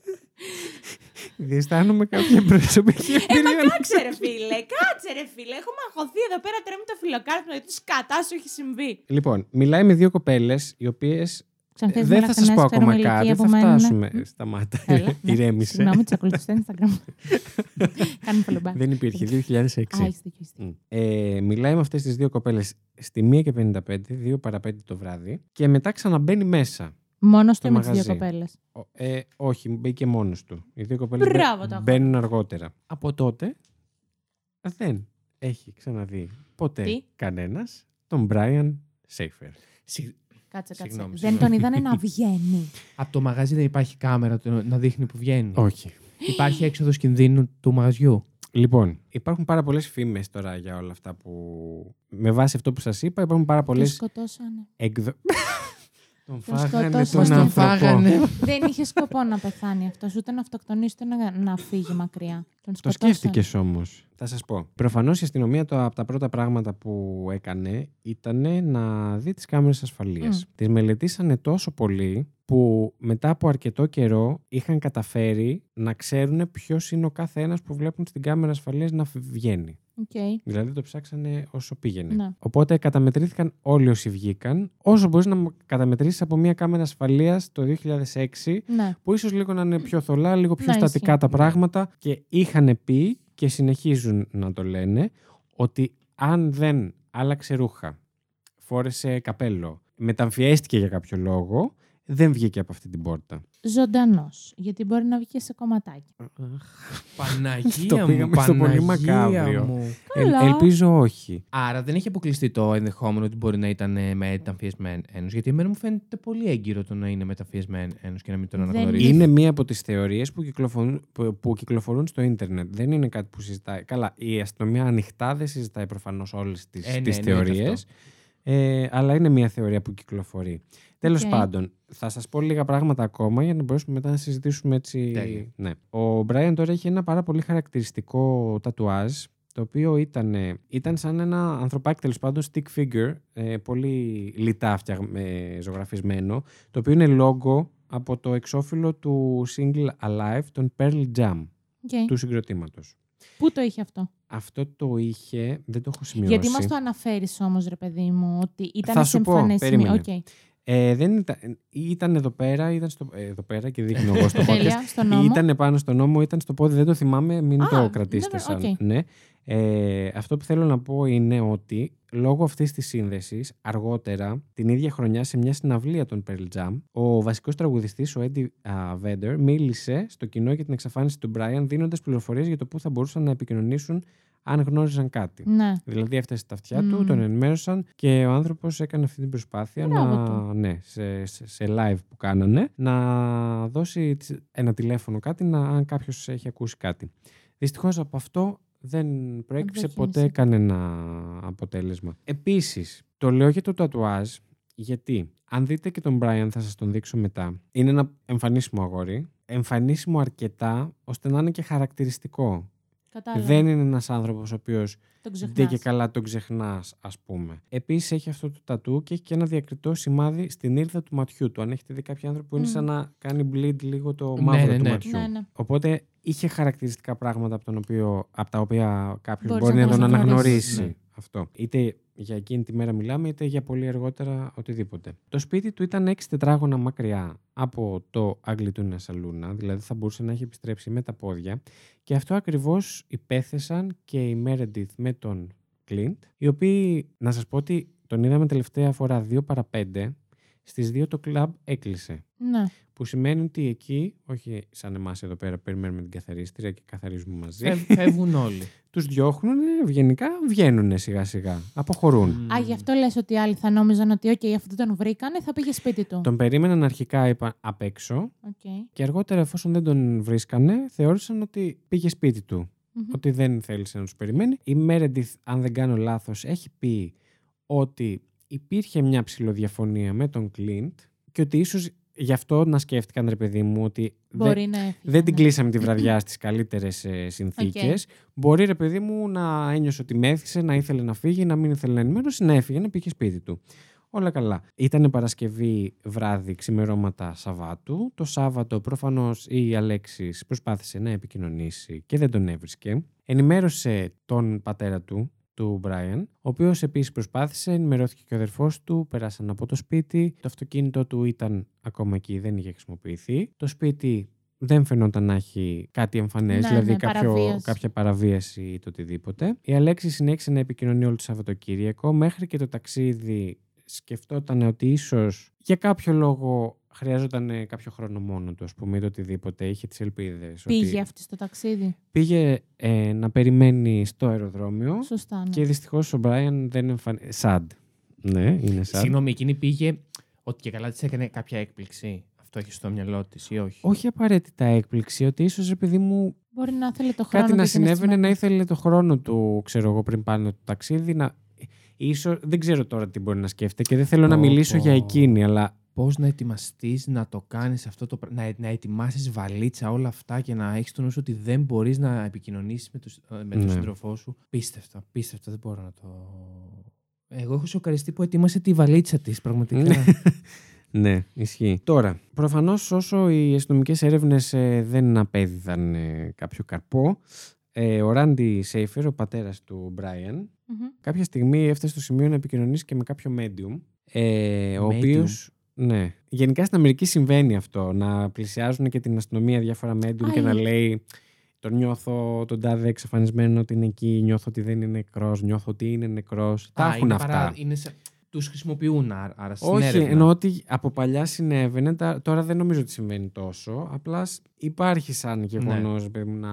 Διαισθάνομαι κάποια προσωπική Ε, μα εμπειρία. να κάτσε ρε φίλε. Κάτσε ρε φίλε. Έχουμε αγχωθεί εδώ πέρα τρέμει το φιλοκάρπινο γιατί σκατά σου έχει συμβεί. Λοιπόν, μιλάει με δύο κοπέλες, οι οποίες. Ξανθές δεν θα σας πω ακόμα κάτι, θα φτάσουμε. ναι. Σταμάτα. Έλα, ναι. Ηρέμησε. Συγγνώμη, τις ακολουθείς στο Instagram. Κάνουμε follow back. δεν υπήρχε, 2006. Α, έχεις δίκιο, έχεις δίκιο. Μμ. Ε, μιλάει με αυτές τις δύο κοπέλες στη 1 και 55, 2 παρα 5 το βράδυ και μετά ξαναμπαίνει μέσα. Μόνος στο του με τις δύο μαγαζί. κοπέλες. Ο- Ε, όχι, μπήκε μόνος του. Οι δύο κοπέλες μπαι- Μπράβο το αγόρι. μπαίνουν αργότερα. Από τότε δεν έχει ξαναδεί ποτέ Τι; κανένας τον Brian Σέιφερ. Συγ- Κάτσε, κάτσε. Συγγνώμη, Δεν συγγνώμη. τον είδανε να βγαίνει. Από το μαγαζί δεν υπάρχει κάμερα το- να δείχνει που βγαίνει. Όχι. Υπάρχει έξοδος κινδύνου του μαγαζιού. Λοιπόν, υπάρχουν πάρα πολλές φήμες τώρα για όλα αυτά που... Με βάση αυτό που σας είπα, υπάρχουν πάρα Τον πολλές σκοτώσανε. εκδο... Τον Τον φάγανε σκοτώσανε. τον Τον άνθρωπο. φάγανε. Δεν είχε σκοπό να πεθάνει αυτός, ούτε να αυτοκτονήσει, ούτε να, να φύγει μακριά. Τον Το σκοτώσανε. σκέφτηκε όμως. Θα σας πω. Προφανώς η αστυνομία το, από τα πρώτα πράγματα που έκανε ήταν να δει τις κάμερες ασφαλείας. Μμ. Τις μελετήσανε τόσο πολύ που μετά από αρκετό καιρό είχαν καταφέρει να ξέρουν ποιος είναι ο κάθε ένας που βλέπουν στην κάμερα ασφαλείας να βγαίνει. Οκ. Δηλαδή το ψάξανε όσο πήγαινε. Ναι. Οπότε καταμετρήθηκαν όλοι όσοι βγήκαν. Όσο μπορείς να καταμετρήσεις από μια κάμερα ασφαλείας το 2006, Ναι. που ίσως λίγο να είναι πιο θολά, λίγο πιο Ναι, στατικά ισχύει. τα πράγματα και είχαν πει και συνεχίζουν να το λένε ότι αν δεν άλλαξε ρούχα, φόρεσε καπέλο, μεταμφιέστηκε για κάποιο λόγο, δεν βγήκε από αυτή την πόρτα. Ζωντανός. Γιατί μπορεί να βγει και σε κομματάκι. Παναγία Το μου, πήγαμε στο πολύ Παναγία μακάβριο. μου. Ε, Καλά. ελπίζω όχι. Άρα δεν έχει αποκλειστεί το ενδεχόμενο ότι μπορεί να ήταν ε, μεταμφιεσμένο. Γιατί εμένα μου φαίνεται πολύ έγκυρο το να είναι μεταμφιεσμένο και να μην τον Δεν αναγνωρίζει. Είναι μία από τις θεωρίες που κυκλοφορούν, που, που κυκλοφορούν στο ίντερνετ. Δεν είναι κάτι που συζητάει. Καλά, η αστυνομία ανοιχτά δεν συζητάει προφανώς όλες τις, Ε, ναι, τις εννοείται θεωρίες. Ε, αλλά είναι μία θεωρία που κυκλοφορεί. Τέλος Οκ. πάντων, θα σας πω λίγα πράγματα ακόμα για να μπορέσουμε μετά να συζητήσουμε έτσι. Τέλεια. Ναι. Ο Μπράιαν τώρα έχει ένα πάρα πολύ χαρακτηριστικό τατουάζ το οποίο ήταν, ήταν σαν ένα ανθρωπάκι τέλος πάντων stick figure, ε, πολύ λιτά φτιαγ- ε, ζωγραφισμένο, το οποίο είναι logo από το εξώφυλλο του single Alive των Pearl Jam, OK. του συγκροτήματος. Πού το είχε αυτό; Αυτό το είχε, δεν το έχω σημειώσει. Γιατί μας το αναφέρεις όμως, ρε παιδί μου, ότι ήταν Θα σε σου πω, εμφανές σημείο. περίμενε. Οκ. Ε, δεν ήταν, ήταν εδώ πέρα, ήταν στο, ε, εδώ πέρα και δείχνω εγώ στο podcast. Τέλεια, στον ώμο. Ήταν πάνω στον ώμο, ήταν στο πόδι, δεν το θυμάμαι, μην Α, το κρατήσετε never- σαν. οκ. Ναι. Ε, αυτό που θέλω να πω είναι ότι λόγω αυτής της σύνδεσης, αργότερα, την ίδια χρονιά σε μια συναυλία των Pearl Jam, ο βασικός τραγουδιστής, ο Eddie α, Vedder, μίλησε στο κοινό για την εξαφάνιση του Brian, δίνοντας πληροφορίες για το πού θα μπορούσαν να επικοινωνήσουν αν γνώριζαν κάτι. Ναι. Δηλαδή έφτασε στα αυτιά του, Μμμ. τον ενημέρωσαν και ο άνθρωπος έκανε αυτή την προσπάθεια Μπράβο να, του. ναι, σε, σε, σε live που κάνανε να δώσει τσι- ένα τηλέφωνο κάτι να, αν κάποιος έχει ακούσει κάτι. Δυστυχώς από αυτό δεν προέκυψε Δεν ποτέ προχώρησε. κανένα αποτέλεσμα. Επίσης, το λέω για το τατουάζ γιατί αν δείτε και τον Brian θα σας τον δείξω μετά. Είναι ένα εμφανίσιμο αγόρι. Εμφανίσιμο αρκετά ώστε να είναι και χαρακτηριστικό. Κατάλαβα. Δεν είναι ένας άνθρωπος ο οποίος Τον δεν ξεχνάς. και καλά τον ξεχνάς, ας πούμε. Επίσης έχει αυτό το τατού και έχει και ένα διακριτό σημάδι στην ήρθα του ματιού του. Αν έχετε δει κάποιο άνθρωπο που είναι Μμ. σαν να κάνει bleed λίγο το Ναι, μαύρο ναι, του ναι. ματιού. Ναι, ναι. Οπότε είχε χαρακτηριστικά πράγματα από, τον οποίο, από τα οποία κάποιο Μπορείς μπορεί να να τον τον αναγνωρίσει. Αναγνωρίσεις. Ναι. Αυτό. Είτε για εκείνη τη μέρα μιλάμε, είτε για πολύ αργότερα οτιδήποτε. Το σπίτι του ήταν 6 τετράγωνα μακριά από το Αγγλιτούνα Σαλούνα, δηλαδή θα μπορούσε να έχει επιστρέψει με τα πόδια. Και αυτό ακριβώς υπέθεσαν και η Meredith με τον Clint, οι οποίοι, να σας πω ότι τον είδαμε τελευταία φορά 2 παρα 5, στις 2 το κλαμπ έκλεισε. Ναι. Που σημαίνει ότι εκεί, όχι σαν εμάς εδώ πέρα, περιμένουμε την καθαρίστρια και καθαρίζουμε μαζί. Φεύ- Φεύγουν όλοι. Τους διώχνουν, ευγενικά βγαίνουν σιγά σιγά. Αποχωρούν. Α, γι' αυτό λες ότι οι άλλοι θα νόμιζαν ότι, OK, αφού δεν τον βρήκανε, θα πήγε σπίτι του. Τον περίμεναν αρχικά είπα, απ' έξω Οκ. και αργότερα, εφόσον δεν τον βρίσκανε, θεώρησαν ότι πήγε σπίτι του. Μμμ. Ότι δεν θέλησε να τους περιμένει. Η Meredith, αν δεν κάνω λάθος, έχει πει ότι υπήρχε μια ψηλοδιαφωνία με τον Clint και ότι ίσως γι' αυτό να σκέφτηκαν, ρε παιδί μου, ότι δεν- Μπορεί να έφυγε. Δεν την ναι. κλείσαμε τη βραδιά στις καλύτερες ε, συνθήκες. Μπορεί, ρε παιδί μου, να ένιωσε ότι μέθησε, να ήθελε να φύγει, να μην ήθελε να ενημέρωση, να έφυγε, να πήγε σπίτι του. Όλα καλά. Ήταν Παρασκευή βράδυ, ξημερώματα Σαββάτου. Το Σάββατο προφανώς η Αλέξης προσπάθησε να επικοινωνήσει και δεν τον έβρισκε. Ενημέρωσε τον πατέρα του, του Brian, ο οποίος επίσης προσπάθησε, ενημερώθηκε και ο αδερφός του, περάσαν από το σπίτι. Το αυτοκίνητο του ήταν ακόμα εκεί, δεν είχε χρησιμοποιηθεί. Το σπίτι δεν φαινόταν να έχει κάτι εμφανές, Ναι, δηλαδή ναι, κάποιο, παραβίαση. κάποια παραβίαση ή το οτιδήποτε. Η Αλέξη συνέχισε να επικοινωνεί όλο το Σαββατοκύριακο, μέχρι και το ταξίδι σκεφτόταν ότι ίσως για κάποιο λόγο χρειαζόταν κάποιο χρόνο μόνο του, ας πούμε, ή το οτιδήποτε. Είχε τις ελπίδες. Πήγε αυτή στο ταξίδι; Πήγε ε, να περιμένει στο αεροδρόμιο. Σωστά. Ναι. Και δυστυχώς ο Μπράιν δεν εμφανίστηκε. Σαντ. Ναι, είναι σαντ. Συγγνώμη, εκείνη πήγε ότι και καλά της έκανε κάποια έκπληξη. Αυτό έχει στο μυαλό της ή όχι; Όχι απαραίτητα έκπληξη, ότι ίσως επειδή μου Μπορεί να θέλει το χρόνο κάτι να του συνέβαινε να συναισθηματικό. ήθελε το χρόνο του, ξέρω εγώ, πριν πάνω το ταξίδι. Να... Ίσως, δεν ξέρω τώρα τι μπορεί να σκέφτεται και δεν θέλω να Πω, μιλήσω πω. για εκείνη, αλλά πώς να ετοιμαστείς να το κάνεις αυτό το πράγμα. Να, να ετοιμάσεις βαλίτσα όλα αυτά και να έχεις τον νου σου ότι δεν μπορείς να επικοινωνήσεις με, τους, με τον Ναι. σύντροφό σου. Πίστευτο, πίστευτο. Δεν μπορώ να το. Εγώ έχω σοκαριστεί που ετοίμασε τη βαλίτσα της, πραγματικά. Ναι. Ναι, ισχύει. Τώρα, προφανώς όσο οι αστυνομικές έρευνες δεν απέδιδαν ε, κάποιο καρπό, ε, ο Ράντι Σέιφερ, ο πατέρας του Μπράιαν, Μμμ. κάποια στιγμή έφτασε στο σημείο να επικοινωνήσει και με κάποιο medium. Ε, ο Medium. οποίος. Ναι. Γενικά στην Αμερική συμβαίνει αυτό. Να πλησιάζουν και την αστυνομία διάφορα medium Α, και να είναι. λέει. Τον νιώθω τον τάδε εξαφανισμένο ότι είναι εκεί. Νιώθω ότι δεν είναι νεκρός. Νιώθω ότι είναι νεκρός. Τα Α, έχουν είναι αυτά. παρά- είναι σε... Τους χρησιμοποιούν άρα, άρα στην Όχι, έρευνα. εννοώ ότι από παλιά συνέβαινε. τα- Τώρα δεν νομίζω ότι συμβαίνει τόσο. Απλά σ- υπάρχει σαν γεγονός να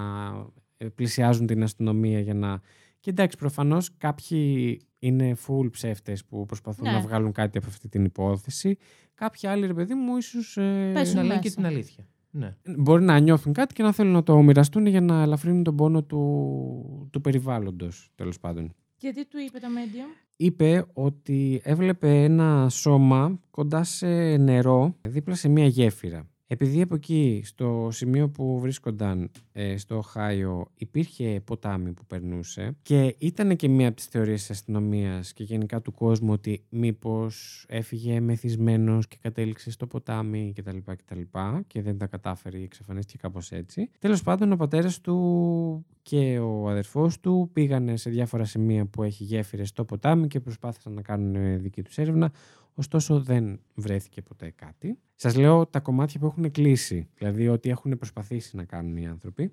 ε, πλησιάζουν την αστυνομία για να. Και εντάξει, προφανώς κάποιοι είναι full ψεύτες που προσπαθούν Ναι. να βγάλουν κάτι από αυτή την υπόθεση. Κάποιοι άλλοι, ρε παιδί μου, ίσως. Ε, Πέσουν να λένε και μέσα. την αλήθεια. Ναι. μπορεί να νιώθουν κάτι και να θέλουν να το μοιραστούν για να ελαφρύνουν τον πόνο του, του περιβάλλοντος, τέλος πάντων Γιατί του είπε το medium; είπε ότι έβλεπε ένα σώμα κοντά σε νερό δίπλα σε μια γέφυρα. Επειδή από εκεί, στο σημείο που βρίσκονταν ε, στο Οχάιο, υπήρχε ποτάμι που περνούσε και ήταν και μία από τις θεωρίες της αστυνομίας και γενικά του κόσμου ότι μήπως έφυγε μεθυσμένος και κατέληξε στο ποτάμι κτλ. κτλ και δεν τα κατάφερε ή εξαφανίστηκε κάπως έτσι. Τέλος πάντων, ο πατέρας του και ο αδερφός του πήγανε σε διάφορα σημεία που έχει γέφυρες στο ποτάμι και προσπάθησαν να κάνουν ε, δική τους έρευνα. Ωστόσο δεν βρέθηκε ποτέ κάτι. Σας λέω τα κομμάτια που έχουν κλείσει, δηλαδή ότι έχουν προσπαθήσει να κάνουν οι άνθρωποι.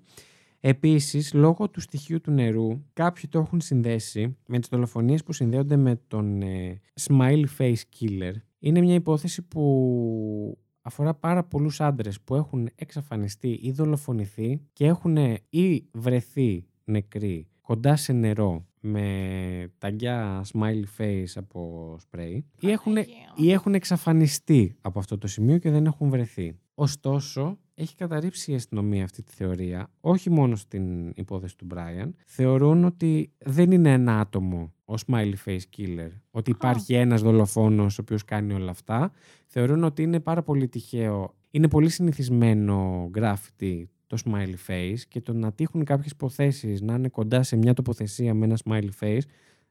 Επίσης, λόγω του στοιχείου του νερού, κάποιοι το έχουν συνδέσει με τις δολοφονίες που συνδέονται με τον ε, Smiley Face Killer. Είναι μια υπόθεση που αφορά πάρα πολλούς άντρες που έχουν εξαφανιστεί ή δολοφονηθεί και έχουν ή βρεθεί νεκροί κοντά σε νερό με ταγκιά smiley face από σπρέι ή έχουν, ή έχουν εξαφανιστεί από αυτό το σημείο και δεν έχουν βρεθεί. Ωστόσο, έχει καταρρύψει η αστυνομία αυτή τη θεωρία, όχι μόνο στην υπόθεση του Brian. Θεωρούν ότι δεν είναι ένα άτομο ο smiley face killer, ότι υπάρχει ένας δολοφόνος ο οποίος κάνει όλα αυτά. Θεωρούν ότι είναι πάρα πολύ τυχαίο, είναι πολύ συνηθισμένο graffiti το smiley face και το να τύχουν κάποιες υποθέσεις να είναι κοντά σε μια τοποθεσία με ένα smiley face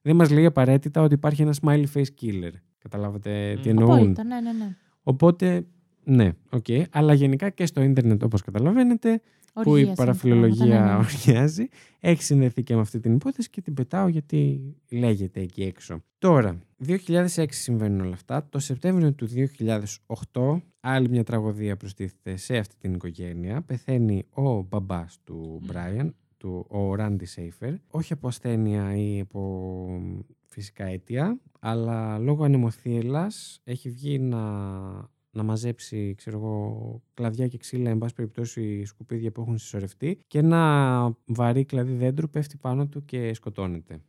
δεν μας λέει απαραίτητα ότι υπάρχει ένα smiley face killer. Καταλάβατε τι Μμ. εννοούν. Απόλυτα, ναι, ναι, ναι. Οπότε, ναι, οκ. Αλλά γενικά και στο ίντερνετ, όπως καταλαβαίνετε, που Οργιάζει η παραφιλολογία πράγματα, ναι, ναι. οργιάζει, έχει συνδεθεί και με αυτή την υπόθεση και την πετάω γιατί λέγεται εκεί έξω. Τώρα, 2006 συμβαίνουν όλα αυτά. Το Σεπτέμβριο του 2008, άλλη μια τραγωδία προστίθεται σε αυτή την οικογένεια. Πεθαίνει ο μπαμπάς του Μμ. Μπράιαν, του, ο Ράντι Σέιφερ, όχι από ασθένεια ή από φυσικά αίτια, αλλά λόγω ανεμοθύελας έχει βγει να, να μαζέψει ξέρω εγώ, κλαδιά και ξύλα, εν πάση περιπτώσει σκουπίδια που έχουν συσσωρευτεί και ένα βαρύ κλαδί δέντρου πέφτει πάνω του και σκοτώνεται.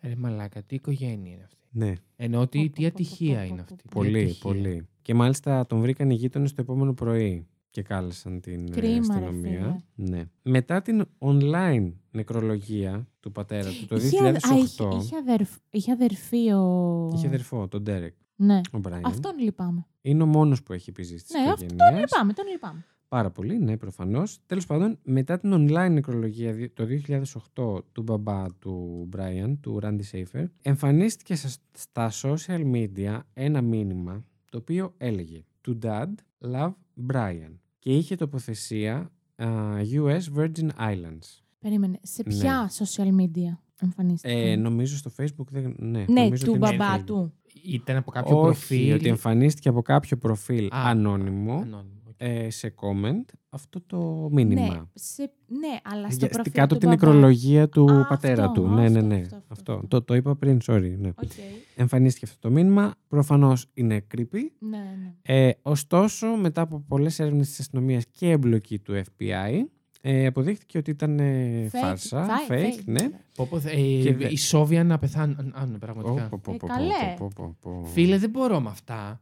Ρε μαλάκα, τι οικογένεια είναι αυτή. Ναι, Ενώ Πω, τι, πω, τι πω, πω, ατυχία πω, είναι πω, αυτή. πω. τι πολύ, ατυχία. πολύ. Και μάλιστα τον βρήκαν οι γείτονες το επόμενο πρωί και κάλεσαν την ε, Κρίμα, ρε αστυνομία. Ναι. Μετά την online νεκρολογία του πατέρα του το 2008, Είχε, αδ- α, είχε, είχε, αδερφ, είχε αδερφή ο... είχε αδερφό, τον Ντέρεκ, Ναι. ο Μπράιν. Αυτόν λυπάμαι. Είναι ο μόνος που έχει επιζήσει της Ναι, αυτόν οικογένειας. λυπάμαι, τον λυπάμαι. Πάρα πολύ, ναι, προφανώς. Τέλος πάντων, μετά την online νεκρολογία δι- το 2008 του μπαμπά του Brian, του Randy Safer, εμφανίστηκε σα- στα social media ένα μήνυμα το οποίο έλεγε To Dad, love Brian. Και είχε τοποθεσία α, US Virgin Islands. Περίμενε. Σε Ναι. ποια social media εμφανίστηκε; Ε, νομίζω στο Facebook δεν. Ναι, ναι, νομίζω του ότι είναι μπαμπά Facebook. του. Ήταν από κάποιο Όχι, προφίλ; ότι εμφανίστηκε από κάποιο προφίλ Α, ανώνυμο Ανώνυμο. οκ. ε, σε comment αυτό το μήνυμα. Ναι, σε, ναι, αλλά στο Για- προφίλ στην κάτω του την μπαμπά. νεκρολογία του Α, πατέρα αυτό, του. ναι, ναι, αυτό, ναι. αυτό, αυτό, Αυτό. αυτό. Το, το είπα πριν, sorry. Ναι. Οκ. Εμφανίστηκε αυτό το μήνυμα. Προφανώς είναι creepy. Ναι, ναι. Ε, ωστόσο, μετά από πολλές έρευνες της αστυνομίας και εμπλοκή του FBI, ε, αποδείχθηκε ότι ήταν ε, Fake, φάρσα, fake, fake, fake. ναι. Πω, πω, ε, Και δε- οι Σόβια να πεθάνουν άνε, πραγματικά. Πω, πω, Ε, πω, πω, καλέ. πω, πω, πω. Φίλε, δεν μπορώ με αυτά.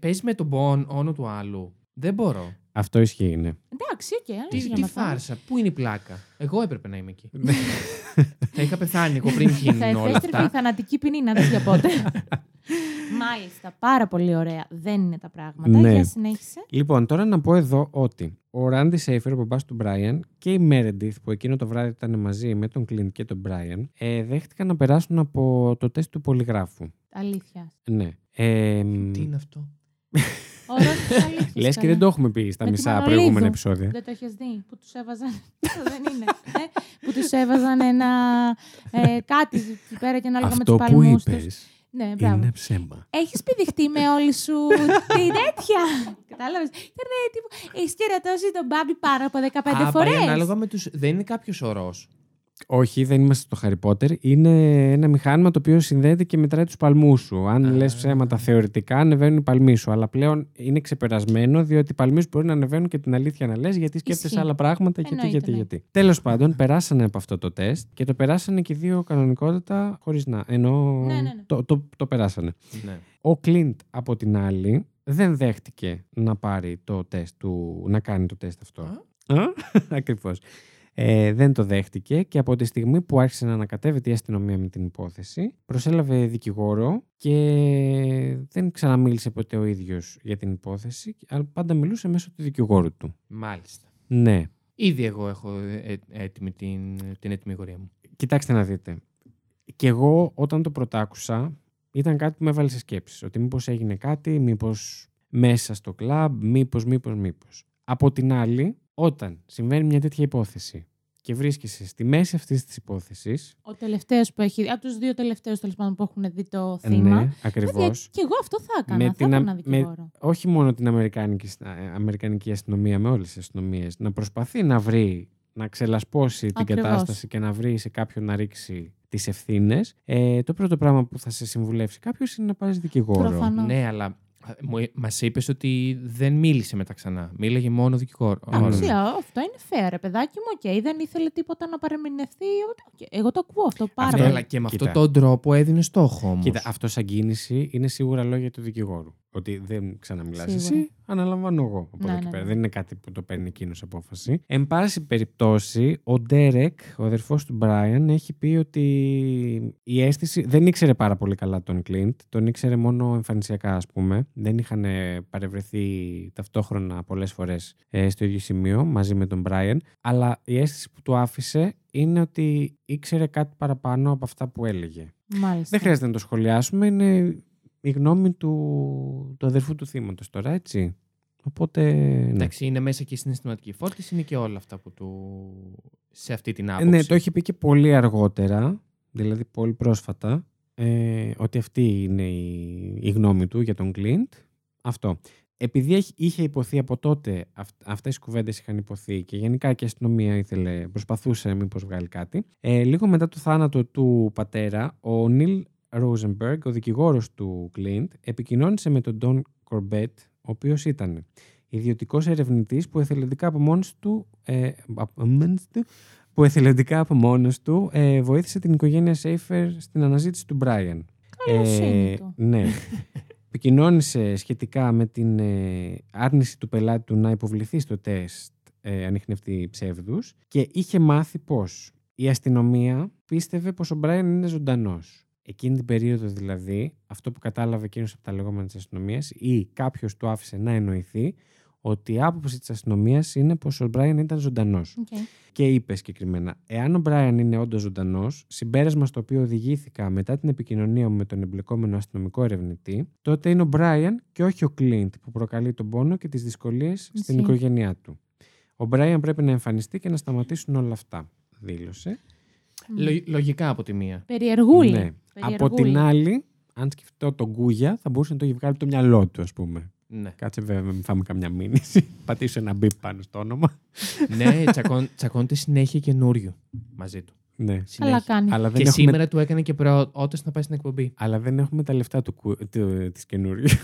Παίζει με τον πόν, όνο του άλλου. Δεν μπορώ. Αυτό ισχύει, ναι. Εντάξει, οκ. αν Τι, είσαι για τι μεθά. φάρσα, πού είναι η πλάκα; Εγώ έπρεπε να είμαι εκεί. θα είχα πεθάνει εγώ πριν Θα γίνουν όλα επέστρεφε η αυτά. θανατική ποινή, να δεις για πότε. Μάλιστα, πάρα πολύ ωραία. Δεν είναι τα πράγματα. Ναι. Για συνέχισε. Λοιπόν, τώρα να πω εδώ ότι ο Ράντι Σέιφερ, ο μπαμπάς του Μπράιαν, και η Μέρεντιθ, που εκείνο το βράδυ ήταν μαζί με τον Κλίντ και τον Μπράιαν, ε, δέχτηκαν να περάσουν από το τεστ του πολυγράφου. Αλήθεια. Ναι. Ε, Τι είναι αυτό; Ο ρόλος της αλήθειας, Λες και καλά. δεν το έχουμε πει στα Με τη μισά Μανολίδου. προηγούμενα επεισόδια. Δεν το έχεις δει. Που τους έβαζαν. Αυτό δεν είναι. ε, που τους έβαζαν ένα. Ε, κάτι εκεί πέρα και ανάλογα με Αυτό τους που παλμούς τους. είπες Ναι, μπράβο. είναι ψέμα. Έχεις πηδηχτεί με όλη σου τη τέτοια. Κατάλαβες. Ήταν τύπου. Έχεις κερατώσει τον Μπάμπι πάνω από 15 Α, φορές. πάει ανάλογα με τους... Δεν είναι κάποιος ορός. Όχι, δεν είμαστε στο Harry Potter. Είναι ένα μηχάνημα το οποίο συνδέεται και μετράει τους παλμούς σου. Αν Α. λες ψέματα θεωρητικά, ανεβαίνουν οι παλμοί σου. Αλλά πλέον είναι ξεπερασμένο, διότι οι παλμοί σου μπορεί να ανεβαίνουν και την αλήθεια να λες, γιατί σκέφτεσαι Ισχύει. άλλα πράγματα. Γιατί, Εννοείται, γιατί, ναι. γιατί. Τέλος πάντων, περάσανε από αυτό το τεστ και το περάσανε και οι δύο κανονικότητα χωρίς να. Ενώ Ναι, ναι, ναι. Το, το, το περάσανε. Ναι. Ο Κλίντ από την άλλη δεν δέχτηκε να πάρει το τεστ του, να κάνει το τεστ αυτό. Α. Ακριβώς. Ε, δεν το δέχτηκε και από τη στιγμή που άρχισε να ανακατεύεται η αστυνομία με την υπόθεση, προσέλαβε δικηγόρο και δεν ξαναμίλησε ποτέ ο ίδιος για την υπόθεση, αλλά πάντα μιλούσε μέσω του δικηγόρου του. Μάλιστα. Ναι. Ήδη εγώ έχω ε, ε, έτοιμη την, την ετοιμιγορία μου. Κοιτάξτε να δείτε. Και εγώ όταν το πρωτάκουσα ήταν κάτι που με έβαλε σε σκέψεις. Ότι μήπως έγινε κάτι, μήπως μέσα στο κλαμπ, μήπως, μήπως, μήπως. Από την άλλη, όταν συμβαίνει μια τέτοια υπόθεση και βρίσκεσαι στη μέση αυτής της υπόθεσης, Ο τελευταίος που έχει. Από τους δύο τελευταίους τέλος πάντων που έχουν δει το θύμα. ναι, Παιδιά, ακριβώς, Και εγώ αυτό θα έκανα. Με θα την έκανα α- δικηγόρο. όχι μόνο την Αμερικάνικη, ε, Αμερικανική αστυνομία, με όλες τις αστυνομίες, να προσπαθεί να βρει, να ξελασπώσει την Ακριβώς. κατάσταση και να βρει σε κάποιον να ρίξει τις ευθύνες. Ε, το πρώτο πράγμα που θα σε συμβουλεύσει κάποιος είναι να πάρεις δικηγόρο. Προφανώς. Ναι, αλλά μας είπες ότι δεν μίλησε μετά ξανά. Μίλαγε μόνο δικηγόρο. Α, ναι. Ωραία. Ουσία, αυτό είναι fair, ρε παιδάκι μου. Οκ, δεν ήθελε τίποτα να παρεμηνευτεί. Οκ, Εγώ το ακούω αυτό πάρα Ναι, πολύ. αλλά και με Κοίτα. αυτόν τον τρόπο έδινε στόχο όμως. Κοίτα, αυτός σαν κίνηση είναι σίγουρα λόγια του δικηγόρου. Ότι δεν ξαναμιλάς Σίγουρα. εσύ, αναλαμβάνω εγώ. Από Ναι, εδώ και ναι, πέρα. ναι. Δεν είναι κάτι που το παίρνει εκείνος απόφαση. Εν πάση περιπτώσει, ο Ντέρεκ, ο αδερφός του Μπράιαν, έχει πει ότι η αίσθηση. Δεν ήξερε πάρα πολύ καλά τον Κλιντ. Τον ήξερε μόνο εμφανισιακά, ας πούμε. Δεν είχαν ε, παρευρεθεί ταυτόχρονα πολλές φορές στο ίδιο σημείο μαζί με τον Μπράιαν. Αλλά η αίσθηση που του άφησε είναι ότι ήξερε κάτι παραπάνω από αυτά που έλεγε. Μάλιστα. Δεν χρειάζεται να το σχολιάσουμε. Είναι η γνώμη του, του αδερφού του θύματος τώρα, έτσι. Οπότε. Ναι. Εντάξει, είναι μέσα και η συναισθηματική φόρτιση, είναι και όλα αυτά που του. σε αυτή την Ε, άποψη. ναι, το έχει πει και πολύ αργότερα, δηλαδή πολύ πρόσφατα, ε, ότι αυτή είναι η, η γνώμη του για τον Κλίντ. Αυτό. Επειδή έχει- είχε υποθεί από τότε, αυ, αυτές οι κουβέντες είχαν υποθεί και γενικά και η αστυνομία ήθελε, προσπαθούσε μήπως βγάλει κάτι. Ε, λίγο μετά το θάνατο του πατέρα, ο Νίλ Ρόζενμπεργκ, ο δικηγόρος του Κλίντ, επικοινώνησε με τον Ντόν Κορμπέτ, ο οποίος ήταν ιδιωτικός ερευνητής που εθελοντικά από μόνος του, ε, από μόνος του που εθελοντικά από μόνος του ε, βοήθησε την οικογένεια Σέιφερ στην αναζήτηση του Μπράιαν. Καλοσύνη του. ναι. Επικοινώνησε σχετικά με την ε, άρνηση του πελάτη του να υποβληθεί στο τεστ ε, ανιχνευτή ψεύδους και είχε μάθει πως η αστυνομία πίστευε πως ο Μπράιαν είναι ζωντανός. Εκείνη την περίοδο δηλαδή, αυτό που κατάλαβε εκείνος από τα λεγόμενα της αστυνομίας ή κάποιος του άφησε να εννοηθεί ότι η άποψη της αστυνομίας είναι πως ο Μπράιαν ήταν ζωντανός Οκ. και είπε συγκεκριμένα: Εάν ο Μπράιαν είναι όντως ζωντανός, συμπέρασμα στο οποίο οδηγήθηκα μετά την επικοινωνία μου με τον εμπλεκόμενο αστυνομικό ερευνητή, τότε είναι ο Μπράιαν και όχι ο Κλιντ που προκαλεί τον πόνο και τις δυσκολίες στην Ισχύει. οικογένειά του. Ο Μπράιαν πρέπει να εμφανιστεί και να σταματήσουν όλα αυτά, δήλωσε. Λο- λογικά από τη μία. Περιεργούλη. Ναι. Από Περιεργούλη. την άλλη, αν σκεφτώ τον Γκούγια, θα μπορούσε να το έχει βγάλει από το μυαλό του, ας πούμε. Ναι, Κάτσε βέβαια, μην φάμε καμιά μήνυση. Πατήσω ένα μπιπ πάνω στο όνομα. ναι τσακών, τσακώνεται συνέχεια καινούριο μαζί του. Ναι. Καλά Συνέχεια. κάνει. Αλλά δεν Και έχουμε σήμερα του έκανε και πρώτος να πάει στην εκπομπή. Αλλά δεν έχουμε τα λεφτά του, κου- του, της καινούριου.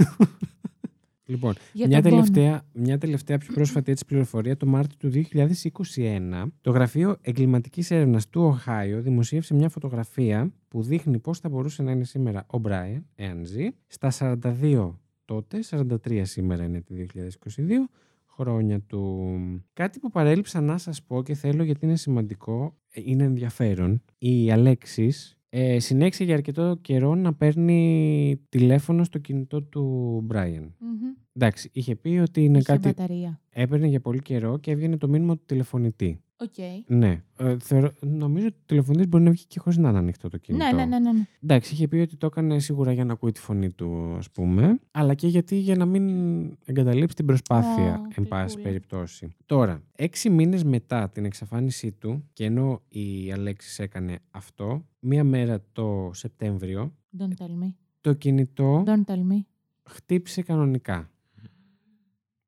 λοιπόν, Για μια τον πόνο. τελευταία, μια τελευταία πιο πρόσφατη έτσι πληροφορία το Μάρτιο του 2021 το Γραφείο Εγκληματικής Έρευνας του Οχάιο δημοσίευσε μια φωτογραφία που δείχνει πώς θα μπορούσε να είναι σήμερα ο Μπράιαν, εάν ζει, στα 42 τότε, 43 σήμερα είναι το 2022, χρόνια του. Κάτι που παρέλειψα να σας πω και θέλω γιατί είναι σημαντικό, ε, είναι ενδιαφέρον. Η Αλέξης ε, συνέχισε για αρκετό καιρό να παίρνει τηλέφωνο στο κινητό του Brian. Μμμ. Εντάξει, είχε πει ότι είναι Είχε κάτι. μπαταρία. Έπαιρνε για πολύ καιρό και έβγαινε το μήνυμα του τηλεφωνητή. Οκ. Ναι. Ε, θεωρώ, νομίζω ότι ο τηλεφωνητή μπορεί να βγει και χωρίς να είναι ανοιχτό το κινητό. Ναι, ναι, ναι, ναι. ναι. Εντάξει, είχε πει ότι το έκανε σίγουρα για να ακούει τη φωνή του, ας πούμε, αλλά και γιατί για να μην εγκαταλείψει την προσπάθεια, Ω, εν πάση γλυκούλα. περιπτώσει. Τώρα, έξι μήνες μετά την εξαφάνισή του, και ενώ η Αλέξης έκανε αυτό, μία μέρα το Σεπτέμβριο, Don't tell me. το κινητό Don't tell me. χτύπησε κανονικά.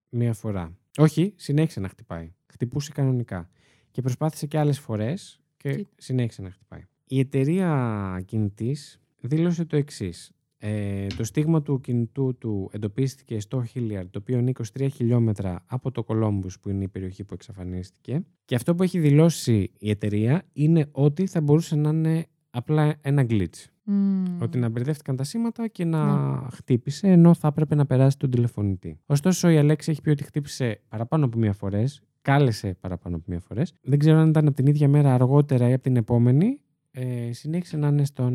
Μία φορά. Όχι, συνέχισε να χτυπάει. Χτυπούσε κανονικά. Και προσπάθησε και άλλες φορές και Τι- συνέχισε να χτυπάει. Η εταιρεία κινητής δήλωσε το εξής. Ε, το στίγμα του κινητού του εντοπίστηκε στο Χίλιαρντ, το οποίο είναι 23 χιλιόμετρα από το Κολόμπους, που είναι η περιοχή που εξαφανίστηκε. Και αυτό που έχει δηλώσει η εταιρεία είναι ότι θα μπορούσε να είναι απλά ένα glitch. Μμμ. Ότι να μπερδεύτηκαν τα σήματα και να Ναι. χτύπησε, ενώ θα έπρεπε να περάσει τον τηλεφωνητή. Ωστόσο, η Αλέξη έχει πει ότι χτύπησε παραπάνω από μία φορές. Κάλεσε παραπάνω από μία φορές. Δεν ξέρω αν ήταν από την ίδια μέρα αργότερα ή από την επόμενη. Ε, συνέχισε να είναι στον...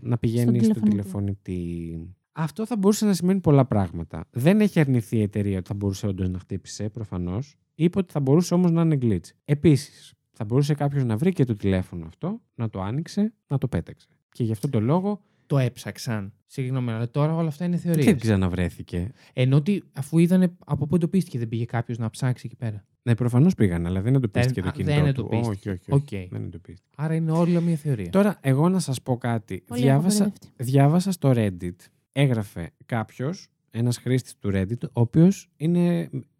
να πηγαίνει στον τηλεφωνητή. τηλεφωνητή. Αυτό θα μπορούσε να σημαίνει πολλά πράγματα. Δεν έχει αρνηθεί η εταιρεία ότι θα μπορούσε όντως να χτύπησε, προφανώς. Είπε ότι θα μπορούσε όμως να είναι glitch. Επίσης, θα μπορούσε κάποιος να βρει και το τηλέφωνο αυτό, να το άνοιξε, να το πέταξε. Και γι' αυτόν τον λόγο Το έψαξαν. Συγγνώμη, αλλά τώρα όλα αυτά είναι θεωρίες. δεν ξαναβρέθηκε. Ενώ ότι αφού είδανε από πού εντοπίστηκε, δεν πήγε κάποιος να ψάξει εκεί πέρα. Ναι, προφανώς πήγαν, αλλά δεν εντοπίστηκε Δεν- το α, κινητό. δεν του. εντοπίστηκε. Όχι, όχι. όχι. Οκ. Δεν εντοπίστηκε. Άρα είναι όλα μια θεωρία. Τώρα, εγώ να σας πω κάτι. Πολύ Διάβασα, έχω μπερδευτεί. διάβασα στο Reddit. Έγραφε κάποιος, ένας χρήστης του Reddit, ο οποίος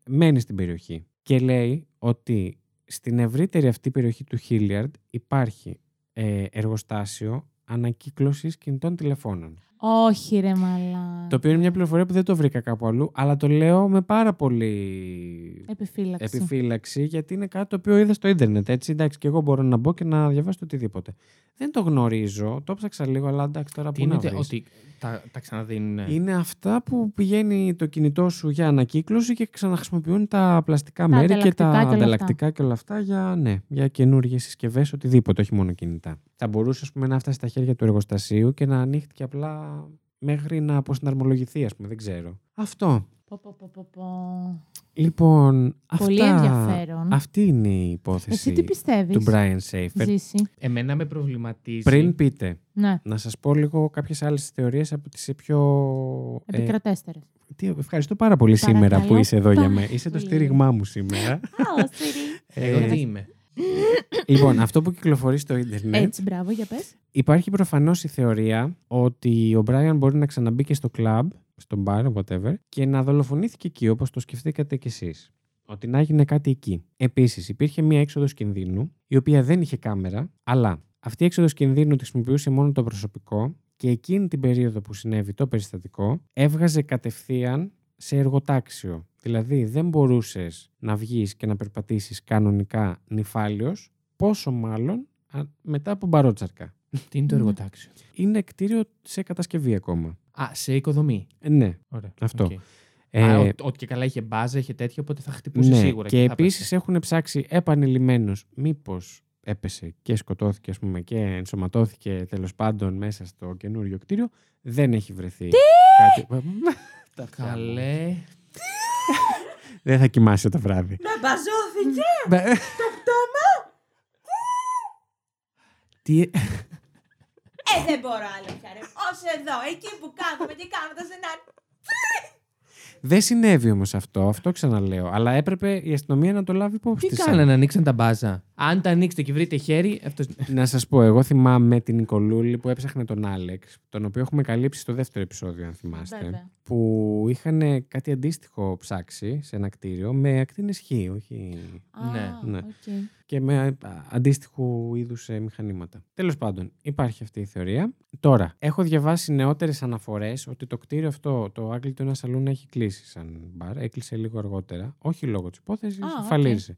μένει στην περιοχή. Και λέει ότι στην ευρύτερη αυτή περιοχή του Χίλιαρντ υπάρχει ε, εργοστάσιο ανακύκλωσης κινητών τηλεφώνων. Όχι, ρε μαλά. Το οποίο είναι μια πληροφορία που δεν το βρήκα κάπου αλλού, αλλά το λέω με πάρα πολύ Επιφύλαξη. επιφύλαξη, γιατί είναι κάτι το οποίο είδα στο ίντερνετ. Έτσι, εντάξει, και εγώ μπορώ να μπω και να διαβάσω το οτιδήποτε. Δεν το γνωρίζω, το ψάξα λίγο, αλλά εντάξει, τώρα Τι πού να είναι βρεις. ότι τα, τα ξαναδίνουν. Είναι αυτά που πηγαίνει το κινητό σου για ανακύκλωση και ξαναχρησιμοποιούν τα πλαστικά Τα μέρη και τα ανταλλακτικά και όλα ανταλλακτικά και όλα αυτά για, ναι, για καινούργιες συσκευές, οτιδήποτε, όχι μόνο κινητά. Θα μπορούσε ας πούμε, να φτάσει στα χέρια του εργοστασίου και να ανοίχτηκε απλά μέχρι να αποσυναρμολογηθεί, ας πούμε, δεν ξέρω. Αυτό. Πω, πω, πω, πω, πω. Λοιπόν, Πολύ αυτά, ενδιαφέρον. αυτή είναι η υπόθεση Εσύ τι πιστεύεις, του Brian Safer. Ζήση. Εμένα με προβληματίζει. Πριν πείτε, Ναι, να σας πω λίγο κάποιες άλλες θεωρίες από τις πιο... ε, επικρατέστερες. τι, ευχαριστώ πάρα πολύ σήμερα Παρακαλώ που είσαι εδώ για πάρα μένα. Είσαι το πολύ. στήριγμά μου σήμερα. Α, ο Σιρή. Εγώ Ε, τι είμαι; Λοιπόν, αυτό που κυκλοφορεί στο ίντερνετ, Έτσι, μπράβο, για πες. υπάρχει προφανώς η θεωρία ότι ο Brian μπορεί να ξαναμπεί και στο κλαμπ, στο μπαρ, whatever, και να δολοφονήθηκε εκεί όπως το σκεφτήκατε κι εσείς. Ότι να έγινε κάτι εκεί. Επίσης, υπήρχε μία έξοδος κινδύνου, η οποία δεν είχε κάμερα, αλλά αυτή η έξοδος κινδύνου τη χρησιμοποιούσε μόνο το προσωπικό και εκείνη την περίοδο που συνέβη το περιστατικό, έβγαζε κατευθείαν σε εργοτάξιο. Δηλαδή, δεν μπορούσες να βγεις και να περπατήσεις κανονικά νηφάλιος, πόσο μάλλον α, μετά από μπαρότσαρκα. Τι είναι το Ναι. εργοτάξιο; Είναι κτίριο σε κατασκευή ακόμα. Α, σε οικοδομή. Ε, ναι. Ωραία. Αυτό. οκ. Ε, Α, ο- ότι και καλά είχε μπάζα, είχε τέτοιο, οπότε θα χτυπούσε ναι. σίγουρα. Και θα επίσης έπεσε. έχουν ψάξει επανειλημμένως μήπως έπεσε και σκοτώθηκε ας πούμε, και ενσωματώθηκε τέλος πάντων μέσα στο καινούριο κτίριο. Δεν έχει βρεθεί κάτι. Τα αυτιά μου. Καλέ. Δεν θα κοιμάσαι το βράδυ. Με μπαζώθηκε! Ναι. Τι... Ε, δεν μπορώ άλλο πια, ρε. Ως εδώ, εκεί που κάθομαι και κάνω τα σενάρια. Δεν συνέβη όμως αυτό, αυτό ξαναλέω. Αλλά έπρεπε η αστυνομία να το λάβει υπόψη Τι της. κάνανε, ανοίξαν τα μπάζα; Αν τα ανοίξετε και βρείτε χέρι, αυτός... Να σας πω, εγώ θυμάμαι την Νικολούλη που έψαχνε τον Άλεξ, τον οποίο έχουμε καλύψει στο δεύτερο επεισόδιο, αν θυμάστε. Βέβαια. Που είχαν κάτι αντίστοιχο ψάξει σε ένα κτίριο με ακτίνες χ, όχι. Α, Ναι, ναι. οκ. Και με α, αντίστοιχου είδους μηχανήματα. Τέλος πάντων, υπάρχει αυτή η θεωρία. Τώρα, έχω διαβάσει νεότερες αναφορές ότι το κτίριο αυτό, το Ugly Tuna Saloona, έχει κλείσει σαν μπαρ. Έκλεισε λίγο αργότερα. Όχι λόγω της υπόθεσης, Α, οκ. φαλήρισε.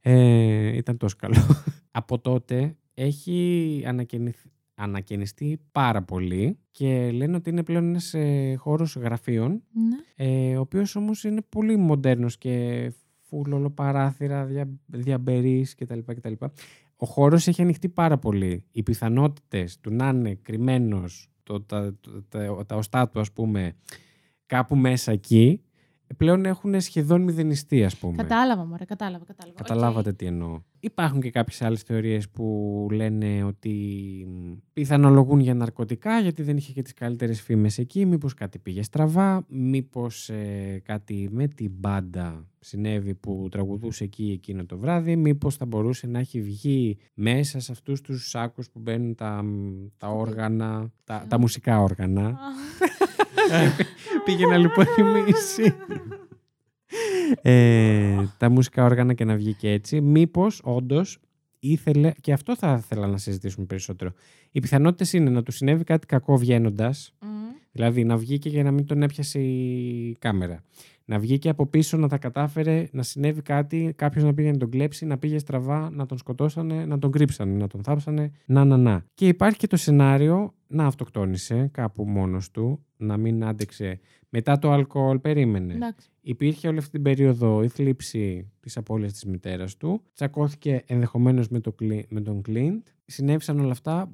Ε, ήταν τόσο καλό. Από τότε έχει ανακαινιθ- ανακαινιστεί πάρα πολύ και λένε ότι είναι πλέον ένας ε, χώρος γραφείων, Ναι. ε, ο οποίος όμως είναι πολύ μοντέρνος και φουλ ολοπαράθυρα, δια, διαμπερής κτλ. κτλ. Ο χώρος έχει ανοιχτεί πάρα πολύ. Οι πιθανότητες του να είναι κρυμμένος το, τα, το- τα, τα οστά του, ας πούμε, κάπου μέσα εκεί, πλέον έχουν σχεδόν μηδενιστεί, ας πούμε. Κατάλαβα, μωρέ, κατάλαβα, κατάλαβα. Καταλάβατε τι εννοώ. Υπάρχουν και κάποιες άλλες θεωρίες που λένε ότι μ, πιθανολογούν για ναρκωτικά γιατί δεν είχε και τις καλύτερες φήμες εκεί, μήπως κάτι πήγε στραβά, μήπως ε, κάτι με την μπάντα συνέβη που τραγουδούσε εκεί εκείνο το βράδυ, μήπως θα μπορούσε να έχει βγει μέσα σε αυτούς τους σάκους που μπαίνουν τα, μ, τα όργανα, τα, τα μουσικά όργανα. Α. Πήγε να λιποθυμήσει. Ε, τα μουσικά όργανα και να βγει και έτσι. Μήπως όντως ήθελε, και αυτό θα ήθελα να συζητήσουμε περισσότερο. Οι πιθανότητες είναι να του συνέβη κάτι κακό βγαίνοντας, Μμ. δηλαδή να βγήκε και να μην τον έπιασε η κάμερα. Να βγήκε από πίσω να τα κατάφερε, να συνέβη κάτι, κάποιος να πήγε να τον κλέψει, να πήγε στραβά, να τον σκοτώσανε, να τον κρύψανε, να τον θάψανε. Να, να, να. Και υπάρχει και το σενάριο να αυτοκτόνησε κάπου μόνος του, να μην άντεξε. Μετά το αλκοόλ, περίμενε. Εντάξει. Υπήρχε όλη αυτή την περίοδο η θλίψη της απώλειας της μητέρας του. Τσακώθηκε ενδεχομένως με, το, Κλι- με τον Κλίντ. Συνέβησαν όλα αυτά.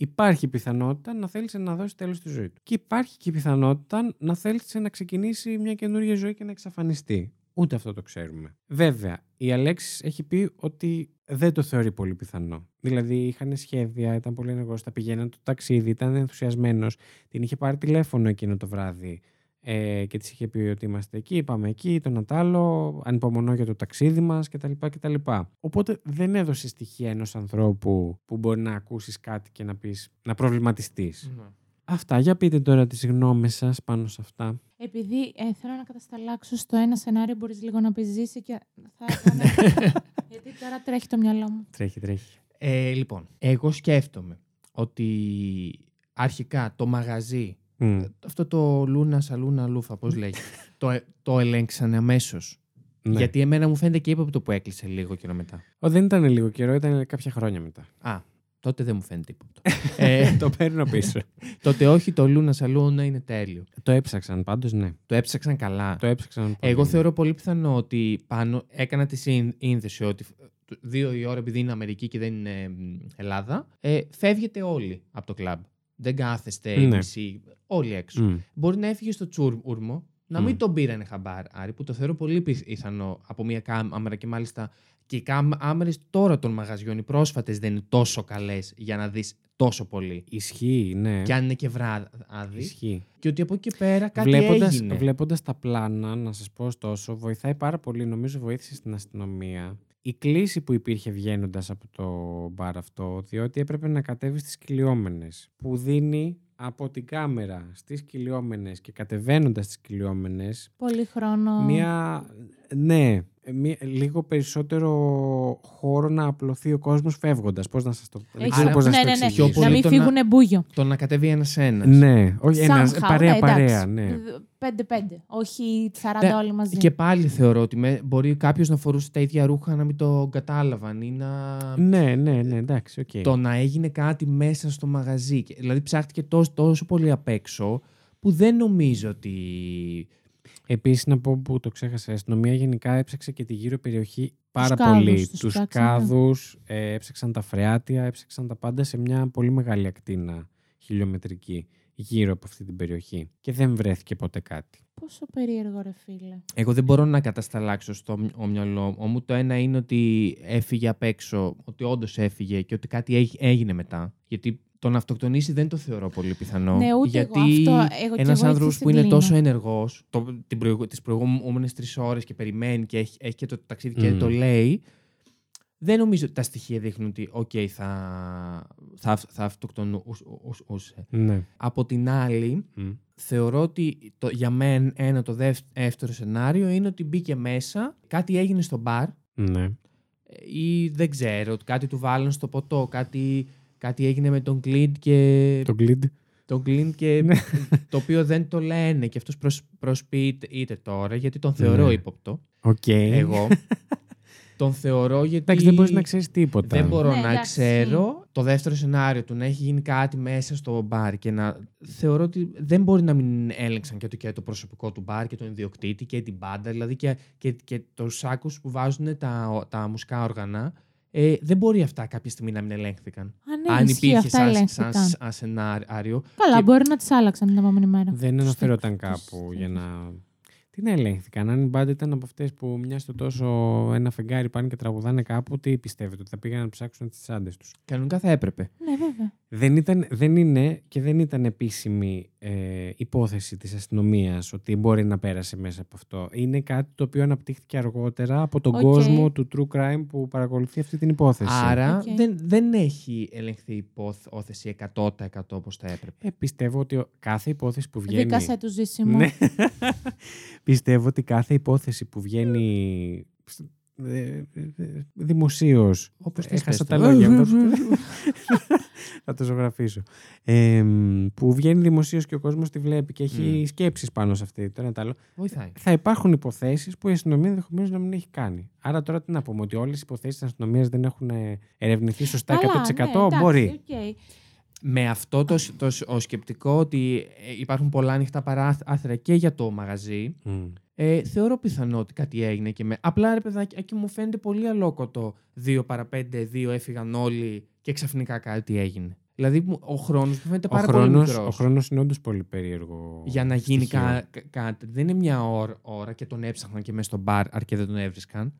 Υπάρχει πιθανότητα να θέλησε να δώσεις τέλος στη ζωή του. Και υπάρχει και η πιθανότητα να θέλησε να ξεκινήσει μια καινούργια ζωή και να εξαφανιστεί. Ούτε αυτό το ξέρουμε. Βέβαια, η Αλέξης έχει πει ότι δεν το θεωρεί πολύ πιθανό. Δηλαδή, είχαν σχέδια, ήταν πολύ ενεργός, τα πηγαίναν το ταξίδι, ήταν ενθουσιασμένος. Την είχε πάρει τηλέφωνο εκείνο το βράδυ ε, και της είχε πει ότι είμαστε εκεί, πάμε εκεί, το Νατάλο, ανυπομονώ για το ταξίδι μας κτλ, κτλ. Οπότε δεν έδωσε στοιχεία ενός ανθρώπου που μπορεί να ακούσεις κάτι και να πεις, να προβληματιστείς. Αυτά, για πείτε τώρα τις γνώμες σας πάνω σε αυτά. Επειδή ε, θέλω να κατασταλάξω στο ένα σενάριο, μπορείς λίγο να πεις ζήσει και θα έκανα. Γιατί τώρα τρέχει το μυαλό μου. Τρέχει, τρέχει. Ε, λοιπόν, εγώ σκέφτομαι ότι αρχικά το μαγαζί, Μμ, αυτό το Λούνα Σαλούνα Λούφα, πώς λέγεται, το, ε- το ελέγξανε αμέσως. ναι. Γιατί εμένα μου φαίνεται και ύποπτο που έκλεισε λίγο καιρό μετά. Ω, δεν ήταν λίγο καιρό, ήταν κάποια χρόνια μετά. Α, τότε δεν μου φαίνεται ύποπτο. ε, το παίρνω πίσω. τότε όχι, το Λούνα Σαλούνα είναι τέλειο. το έψαξαν πάντως, ναι. Το έψαξαν καλά. Το έψαξαν πολύ. Εγώ θεωρώ πολύ πιθανό ότι πάνω έκανα τη σύνδεση ότι ε, δύο η ώρα επειδή είναι Αμερική και δεν είναι μ, Ελλάδα, ε, φεύγετε όλοι από το κλαμπ. Δεν κάθεστε Ναι. οι μισοί, όλοι έξω. Μμ. Μπορεί να έφυγε στο τσούρμο, να Μμ. μην τον πήρανε χαμπάρι, που το θεωρώ πολύ πιθανό από μια κάμερα και μάλιστα και οι κάμερες τώρα των μαγαζιών, οι πρόσφατες δεν είναι τόσο καλές για να δεις τόσο πολύ. Ισχύει, ναι. Και αν είναι και βράδυ. Ισχύει. Και ότι από εκεί και πέρα κάτι Βλέποντας, έγινε. βλέποντας τα πλάνα, να σας πω ωστόσο, βοηθάει πάρα πολύ, νομίζω βοήθησε στην αστυνομία. Η κλίση που υπήρχε βγαίνοντας από το μπαρ αυτό, διότι έπρεπε να κατέβει στις κυλιόμενες, που δίνει από την κάμερα στις κυλιόμενες και κατεβαίνοντας στις κυλιόμενες Πολύ χρόνο. Μία, ναι, μία, λίγο περισσότερο χώρο να απλωθεί ο κόσμος φεύγοντας. Πώς να σας το, δεν Έχεις- ξέρω πώς να ναι, σας το ναι, ναι. εξηγήσω. Πιο πολύ Να μην το να- φύγουν μπούγιο. Το να κατέβει ένα-ένα. Ναι, όχι, ένας, Somehow, παρέα, ναι, παρέα, εντάξει. ναι. Πέντε-πέντε. Όχι 40 Ναι, όλοι μαζί. Και πάλι θεωρώ ότι με, μπορεί κάποιος να φορούσε τα ίδια ρούχα να μην το κατάλαβαν ή να. Ναι, ναι, ναι, εντάξει, οκ. Το να έγινε κάτι μέσα στο μαγαζί. Και- Δηλαδή ψάχτηκε τόσο, τόσο πολύ απ' έξω που δεν νομίζω ότι. Επίσης να πω που το ξέχασα, η αστυνομία γενικά έψαξε και τη γύρω περιοχή πάρα κάδους πολύ. τους Τους ψάξανε. κάδους, ε, έψαξαν τα φρεάτια, έψαξαν τα πάντα σε μια πολύ μεγάλη ακτίνα χιλιομετρική γύρω από αυτή την περιοχή. Και δεν βρέθηκε ποτέ κάτι. Πόσο περίεργο, ρε φίλε. Εγώ δεν μπορώ να κατασταλάξω στο μυ- μυαλό μου. Το ένα είναι ότι έφυγε απ' έξω, ότι όντως έφυγε και ότι κάτι έγι- έγινε μετά. Γιατί το να αυτοκτονήσει δεν το θεωρώ πολύ πιθανό. Ναι, ούτε γιατί εγώ. Αυτό, εγώ κι ένας εγώ άνθρωπος έτσι που είναι συγκλίνω. τόσο ενεργός τις προηγούμενες τρεις ώρες και περιμένει και έχει, έχει και το ταξίδι και Μμ. το λέει. Δεν νομίζω ότι τα στοιχεία δείχνουν ότι οκ, θα, θα, θα αυτοκτονούσε. Ναι. Από την άλλη, Μμ. θεωρώ ότι το, για μένα ένα το δεύ- δεύτερο σενάριο είναι ότι μπήκε μέσα, κάτι έγινε στο μπαρ Ναι. ε, ή δεν ξέρω, ότι κάτι του βάλαν στο ποτό, κάτι, κάτι έγινε με τον Clint και, Τον Clint. τον Clint και Ναι. το οποίο δεν το λένε και αυτός προσ, προσποιείται τώρα γιατί τον θεωρώ Ναι. ύποπτο. Οκ. Εγώ τον θεωρώ γιατί Εντάξει, δεν μπορείς να ξέρεις τίποτα. δεν μπορώ Ναι, να εντάξει. ξέρω το δεύτερο σενάριο του να έχει γίνει κάτι μέσα στο μπαρ και να θεωρώ ότι δεν μπορεί να μην έλεγξαν και το, και το προσωπικό του μπαρ και τον ιδιοκτήτη και την μπάντα, δηλαδή και, και, και τους σάκους που βάζουν τα, τα μουσικά όργανα. Ε, δεν μπορεί αυτά κάποια στιγμή να μην ελέγχθηκαν. Α, ναι, Αν ισχύει, υπήρχε αυτά σαν, ελέγχθηκαν. σαν, σαν σενάριο. Καλά, και- μπορεί να τις άλλαξαν την επόμενη μέρα. Δεν αναφερόταν Στους κάπου τύπους. για να. Τι να ελέγχθηκαν. Αν η μπάντα ήταν από αυτές που μια στο τόσο ένα φεγγάρι πάνε και τραγουδάνε κάπου, τι πιστεύετε, ότι θα πήγαν να ψάξουν τις τσάντες τους; Κανονικά θα έπρεπε. Ναι, βέβαια. Δεν, ήταν, δεν είναι και δεν ήταν επίσημη ε, υπόθεση της αστυνομίας ότι μπορεί να πέρασε μέσα από αυτό. Είναι κάτι το οποίο αναπτύχθηκε αργότερα από τον Οκ. κόσμο του true crime που παρακολουθεί αυτή την υπόθεση. Άρα Οκ. δεν, δεν έχει ελεγχθεί η υπόθεση 100% όπως θα έπρεπε. Ε, πιστεύω ότι ο- κάθε υπόθεση που βγαίνει... Δίκασε τους ζήσιμο. Ναι. πιστεύω ότι κάθε υπόθεση που βγαίνει ε, ε, ε, δημοσίως Όπως θες Έχασα πες τα το. λόγια μου. Θα το ζωγραφίσω. Ε, που βγαίνει δημοσίως και ο κόσμος τη βλέπει και έχει Μμ. σκέψεις πάνω σε αυτή. Το ένα το άλλο. Βοηθάει. Θα υπάρχουν υποθέσεις που η αστυνομία ενδεχομένως να μην έχει κάνει. Άρα τώρα τι να πούμε, ότι όλες οι υποθέσεις της αστυνομίας δεν έχουν ε, ερευνηθεί σωστά 100%. Καλά, ναι, εντάξει, μπορεί. οκ. Με αυτό το, το, το σκεπτικό ότι ε, υπάρχουν πολλά ανοιχτά παράθυρα και για το μαγαζί, Μμ. ε, θεωρώ πιθανό ότι κάτι έγινε και με. Απλά ρε παιδάκι, εκεί μου φαίνεται πολύ αλόκοτο 2 παρα 5, 2 έφυγαν όλοι και ξαφνικά κάτι έγινε. Δηλαδή μου- ο χρόνος μου φαίνεται Ο πάρα πολύ χρόνος, μικρός. ο χρόνος είναι όντως πολύ περίεργο. Για να γίνει στοιχείο. κα- κα- κάτι. Δεν είναι μια ώρα, ώρα και τον έψαχναν και μέσα στο μπαρ αρκεί δεν τον έβρισκαν.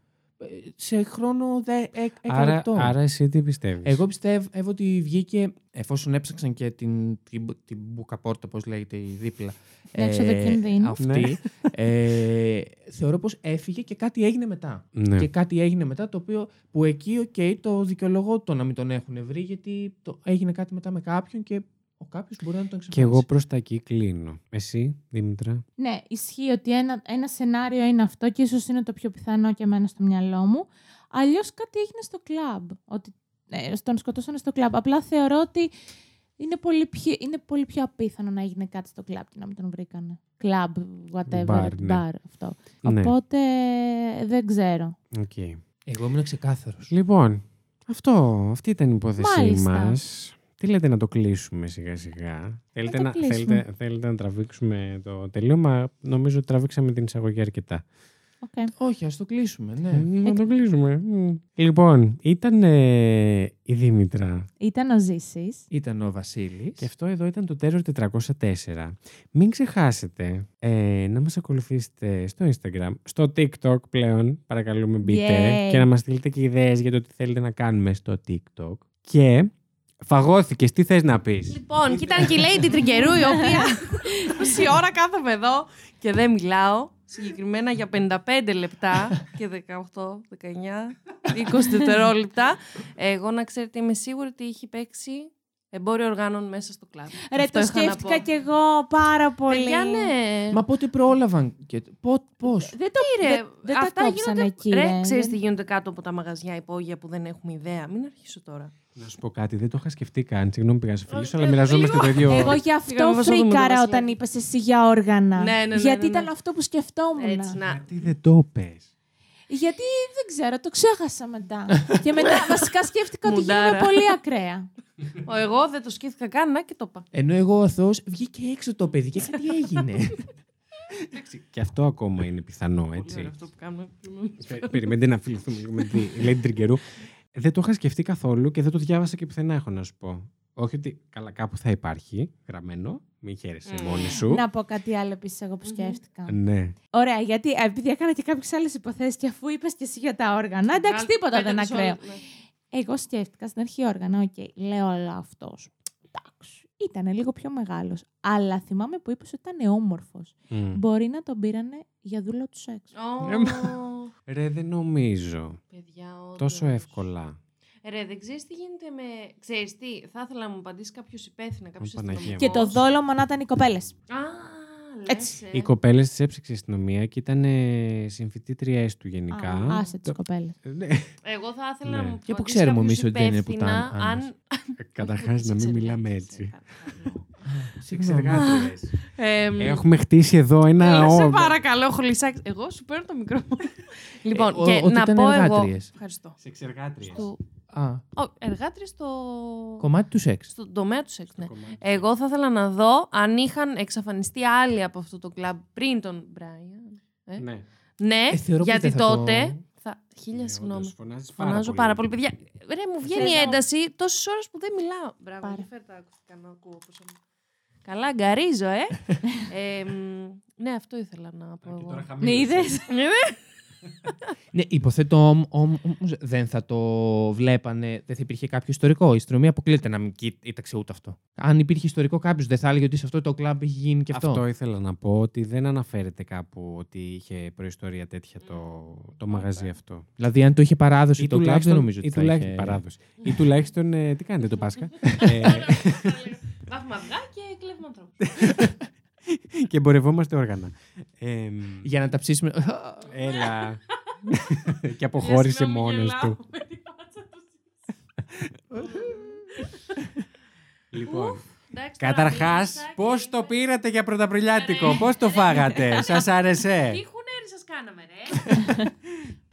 Ε, Σε χρόνο δε, ε, έκα Άρα, λεπτό. άρα εσύ τι πιστεύεις; Εγώ πιστεύω ότι βγήκε, εφόσον έψαξαν και την, την, την μπουκαπόρτα, πώς λέγεται, η δίπλα. Την έξοδο κινδύνου. Αυτή. Ναι. ε, θεωρώ πως έφυγε και κάτι έγινε μετά. Ναι. Και κάτι έγινε μετά το οποίο που εκεί, οκ, το δικαιολογώ το να μην τον έχουν βρει, γιατί το, έγινε κάτι μετά με κάποιον και ο κάποιος μπορεί να τον Και ξεχάσει. εγώ προς τα εκεί κλίνω. Εσύ, Δήμητρα. Ναι, ισχύει ότι ένα, ένα σενάριο είναι αυτό και ίσως είναι το πιο πιθανό και εμένα στο μυαλό μου. Αλλιώς κάτι έγινε στο κλαμπ. Ότι ε, τον σκοτώσανε στο κλαμπ. Απλά θεωρώ ότι είναι πολύ, πιο, είναι πολύ πιο απίθανο να έγινε κάτι στο κλαμπ και να μην τον βρήκανε. Κλαμπ, whatever, Μπαρ, ναι. μπαρ, αυτό. Ναι. Οπότε δεν ξέρω. Οκ. Εγώ ήμουν ξεκάθαρος. Λοιπόν, αυτό, αυτή ήταν η υπόθεσή Μάλιστα. Μας. Τι λέτε να το κλείσουμε σιγά σιγά; Θέλετε το να, κλείσουμε. θέλετε, θέλετε να τραβήξουμε το τελείωμα; Νομίζω ότι τραβήξαμε την εισαγωγή αρκετά. Okay. Όχι, ας το κλείσουμε, ναι. Μ, Να το κλείσουμε. Μ. Λοιπόν, ήταν ε, η Δήμητρα. Ήταν ο Ζήσης. Ήταν ο Βασίλης. Και αυτό εδώ ήταν το Terror 404. Μην ξεχάσετε ε, να μας ακολουθήσετε στο Instagram, στο TikTok πλέον, παρακαλούμε μπείτε, Yay. και να μας στείλετε και ιδέες για το τι θέλετε να κάνουμε στο TikTok. Και φαγώθηκες, τι θες να πεις; Λοιπόν, και ήταν και η Lady Τριγκερού, η οποία τόση ώρα κάθομαι εδώ και δεν μιλάω. Συγκεκριμένα για 55 λεπτά και 18, 19, 20 δευτερόλεπτα. Εγώ να ξέρετε, είμαι σίγουρη ότι έχει παίξει εμπόριο οργάνων μέσα στο κλαμπ. Ρε, Αυτό το είχα να σκέφτηκα πω. κι εγώ πάρα πολύ. Παιδιά, ναι. Μα πότε πρόλαβαν. Και... Πώς; Δεν το Ρε, δεν, δεν τα αυτά κόψανε γίνονται... εκεί, Ρε, ρε. ξέρεις Δεν- τι γίνονται κάτω από τα μαγαζιά υπόγεια που δεν έχουμε ιδέα. Μην αρχίσω τώρα. Να σου πω κάτι, δεν το είχα σκεφτεί καν. Συγγνώμη, πήγα σε φιλήσω, Όχι, αλλά ε, μοιραζόμαστε το ίδιο. Εγώ γι' Πήγαμε αυτό να δούμε το φρίκαρα Βασιλιά. όταν είπες εσύ για όργανα. Ναι, ναι, ναι, Γιατί ναι, ναι. ήταν αυτό που σκεφτόμουν. Έτσι, να. Γιατί δεν το πες. Γιατί δεν ξέρω, το ξέχασα μετά. και μετά βασικά σκέφτηκα ότι Μουντάρα. γίνομαι πολύ ακραία. Ο εγώ δεν το σκέφτηκα καν, να και το είπα. Ενώ εγώ ο Αθώο βγήκε έξω το παιδί και κάτι έγινε. Και αυτό ακόμα είναι πιθανό, Πολύ ωραίο έτσι. αυτό που κάνουμε. Πε- Περιμένετε να φιληθούμε λίγο με τη Lady Τριγκερού. Δεν το είχα σκεφτεί καθόλου και δεν το διάβασα και πουθενά, έχω να σου πω. Όχι ότι καλά κάπου θα υπάρχει γραμμένο. Μην χαίρεσαι Mm. μόνη σου. Να πω κάτι άλλο επίσης εγώ που σκέφτηκα. Ναι. Ωραία, γιατί ε, επειδή έκανα και κάποιες άλλες υποθέσεις και αφού είπες και εσύ για τα όργανα, εντάξει, τίποτα δεν είναι ακραίο. Εγώ σκέφτηκα στην αρχή όργανα, οκ, λέω αλλά αυτός. Εντάξει, ήταν λίγο πιο μεγάλος. Αλλά θυμάμαι που είπες ότι ήταν όμορφος. Μμ. Μπορεί να τον πήρανε για δούλο του σεξ. Ρε, δεν νομίζω. Παιδιά, όντως. Τόσο εύκολα. Ρε, δεν ξέρεις τι γίνεται με. Ξέρεις τι, θα ήθελα να μου απαντήσει κάποιος υπεύθυνο, κάποιος Παναγία μου. Και το δόλωμα να ήταν οι κοπέλες. Α, Έτσι. λες, ε. Οι κοπέλες τη έψαξε η αστυνομία και ήταν συμφιτήτριές του γενικά. Άσε τις Το- κοπέλες. Ε, ναι. Εγώ θα ήθελα Ναι. να μου Και πού απαντήσει ξέρουμε κάποιος εμείς ότι δεν είναι υπεύθυνα πουτάνα, αν. Άννας. Καταρχάς, να μην μιλάμε έτσι. Συγγνώμη. Εξεργάτριες. Ε, Έχουμε χτίσει εδώ ένα Έλα, σε όρμα. παρακαλώ, χλισάκι. Εγώ σου παίρνω το μικρόφωνο. λοιπόν, ο- και ότι να ήταν πω εγώ. εργάτριες. Ευχαριστώ. Σε εξεργάτριες. Του... Α, Ω, εργάτριες στο... κομμάτι του σεξ. στον τομέα του σεξ, ναι. Εγώ θα ήθελα να δω αν είχαν εξαφανιστεί άλλοι από αυτό το κλαμπ πριν τον Μπράιαν. Ε; Ναι. Ναι, Ε, θεωρώ πως γιατί δεν θα το- τότε. Θα... Χίλια Ναι, συγγνώμη. όντως, φωνάζεις Φωνάζω πάρα πολύ. Παιδιά, ρε, μου βγαίνει Θες να- ένταση τόσες ώρες που δεν μιλάω. Μπράβο, Πάρε. μου φέρ τα ακουστικά να ακούω πώς είναι. Καλά, γκαρίζω, ε. ε μ, ναι, αυτό ήθελα να πω εγώ. Ναι, είδες; Ναι, υποθέτω όμ- όμ- όμως δεν θα το βλέπανε, δεν θα υπήρχε κάποιο ιστορικό. Η αστυνομία αποκλείεται να μην κοίταξε ούτε αυτό. Αν υπήρχε ιστορικό κάποιος, δεν θα έλεγε ότι σε αυτό το κλαμπ έχει γίνει και αυτό. Αυτό ήθελα να πω ότι δεν αναφέρεται κάπου ότι είχε προϊστορία τέτοια το, το μαγαζί αυτό. Δηλαδή, αν το είχε παράδοση Ή το κλαμπ, δεν τουλάχιστον, νομίζω ότι ή θα τουλάχιστον είχε... παράδοση. ή τουλάχιστον, ε, τι κάνετε το Πάσχα; ε, Βάφουμε αυγά και κλέβουμε ανθρώπους. και εμπορευόμαστε όργανα. Ε, Για να τα ψήσουμε. έλα. και αποχώρησε μόνος του. λοιπόν, καταρχάς, πώς το πήρατε για πρωταπριλιάτικο, πώς το φάγατε, σας άρεσε; Τι χουνέρι σας κάναμε, ρε;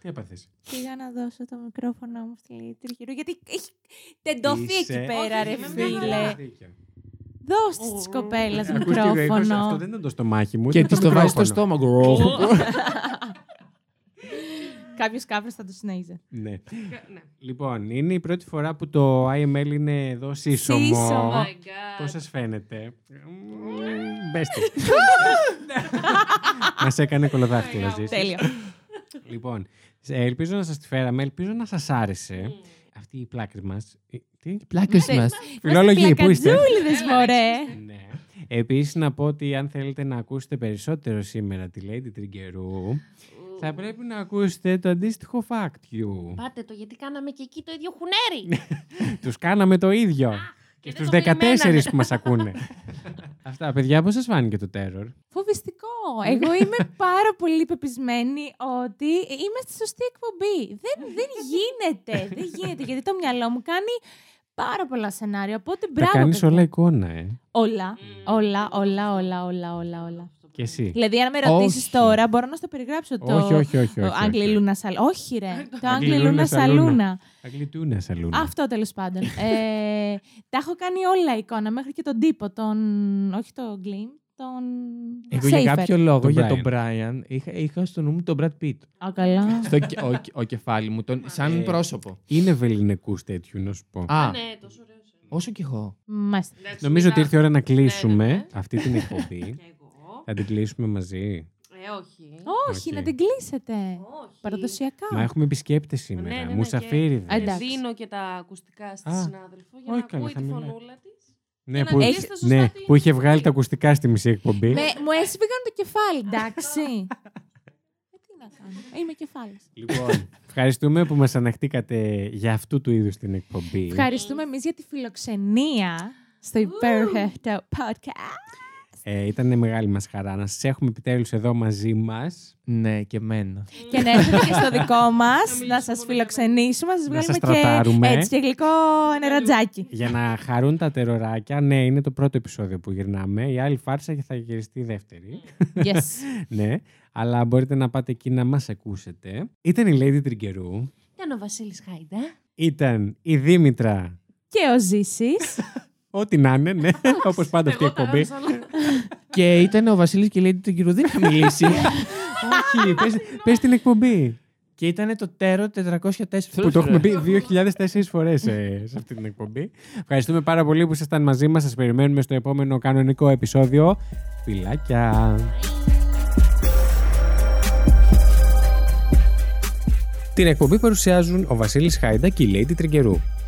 Τι έπαθες; Πήγα να δώσω το μικρόφωνο μου στη Lady Τριγυρού, γιατί έχει τεντωθεί Είσαι- εκεί πέρα, Όχι, ρε με μια φίλε. Χαρά. Δώσ' τη κοπέλα Ακούστηκε ο ήχος, Αυτό μικρόφωνο. δεν ήταν το στομάχι μου. και ήταν τη το βάζεις στο μικρόφωνο. στόμα. Κάποιος κάποιο θα το συνέχιζε. Ναι. Ναι. Λοιπόν, είναι η πρώτη φορά που το IML είναι εδώ σύσσωμο. Σύσσωμο. Oh my God. Πώς σας φαίνεται; Μπέστε. Μας έκανε κολοδάχτυλο ζήσεις. Τέλειο. Λοιπόν, σε- ελπίζω να σας τη φέραμε, ελπίζω να σας άρεσε. Αυτή η πλάκη μας. Ε, Τι; Πλάκε μα. Φιλόλογοι, πού είστε; Πλακατζούλιδες, μωρέ. Ναι. Επίσης να πω ότι αν θέλετε να ακούσετε περισσότερο σήμερα τη Lady Τριγκερού, θα πρέπει να ακούσετε το αντίστοιχο fact you. Πάτε το γιατί κάναμε και εκεί το ίδιο χουνέρι. Τους κάναμε το ίδιο. Και και στους δεν το 14 περιμένανε. που μας ακούνε. Αυτά, παιδιά, πώς σας φάνηκε το terror. Φοβιστικό. Εγώ είμαι πάρα πολύ πεπισμένη ότι είμαι στη σωστή εκπομπή. Δεν, δεν γίνεται. Δεν γίνεται. Γιατί το μυαλό μου κάνει πάρα πολλά σενάρια. Οπότε Τα μπράβο. κάνεις παιδιά. όλα εικόνα, ε. Όλα. Όλα, όλα, όλα, όλα, όλα, όλα. Και εσύ. Δηλαδή, αν με ρωτήσεις Όχι. τώρα, μπορώ να στο περιγράψω το. Όχι, όχι, όχι. Το όχι, Άγγλι όχι. Λούνα Σαλούνα. Όχι, ρε. Το Άγγλι Άγγλι Λούνα Λούνα Σαλούνα. Σαλούνα. Αγγλιτούνα σαλούνα. Αυτό τέλος πάντων. ε, τα έχω κάνει όλα εικόνα, μέχρι και τον τύπο, τον. Όχι τον Gleam, τον. Εγώ για Shaffer. κάποιο λόγο Τον για τον Brian. Brian είχα, είχα στο νου μου τον Brad Pitt. Α, καλά. Στο, κε- ο, ο κεφάλι μου, τον, σαν Ε, πρόσωπο. Είναι βεληνεκούς τέτοιου, να σου πω. Α, Ναι, τόσο ωραίος. όσο κι εγώ. Μάλιστα. Νομίζω ότι ήρθε η ώρα να κλείσουμε ναι, ναι. αυτή την εκπομπή. Και εγώ. Θα την κλείσουμε μαζί. Ε, όχι. Όχι, Οκ. να την κλείσετε. Όχι. Παραδοσιακά. Μα έχουμε επισκέπτες Ναι, σήμερα. ναι, ναι, Μουσαφίριδες. και- Εντάξει. Δίνω και τα ακουστικά στη Α, συνάδελφο για όχι να καλά, ακούει θα τη μιλάει. φωνούλα της. Ναι, Για να που, αγγίξετε σωστά ναι, την που είχε βγάλει εκπομπή. τα ακουστικά στη μισή εκπομπή. Με, μου έσφυγαν το κεφάλι, εντάξει. ε, τι να κάνω. Είμαι κεφάλι. Λοιπόν, ευχαριστούμε που μας αναχτήκατε για αυτού του είδους την εκπομπή. Ευχαριστούμε εμείς για τη φιλοξενία στο υπέροχο podcast. Ε, ήταν μεγάλη μας χαρά να σας έχουμε επιτέλους εδώ μαζί μας. Ναι, και εμένα. και να έρθετε και στο δικό μας, μιλήσουμε να σας μόνο φιλοξενήσουμε, να σας Να βγάλουμε σας και, τρατάρουμε. έτσι, και γλυκό νερατζάκι. Για να χαρούν τα τεροράκια. Ναι, είναι το πρώτο επεισόδιο που γυρνάμε. Η άλλη φάρσα θα γυριστεί η δεύτερη. yes. ναι, αλλά μπορείτε να πάτε εκεί να μας ακούσετε. Ήταν η Lady Τριγκερού. Ήταν ο Βασίλης Χάιντα. Ήταν η Δήμητρα. και ο Ζήσης. Ό,τι να είναι, ναι, όπως πάντα αυτή η εκπομπή. και ήταν ο Βασίλης και η Lady του Κυρού. Δεν είχα μιλήσει. Όχι, πες, πες την εκπομπή. και ήταν το τέρο 404. που το έχουμε πει 2.004 φορές ε, σε αυτή την εκπομπή. Ευχαριστούμε πάρα πολύ που ήσασταν μαζί μας. Σας περιμένουμε στο επόμενο κανονικό επεισόδιο. Φιλάκια! Την εκπομπή παρουσιάζουν ο Βασίλης Χάιντα και η Lady Τριγκερού.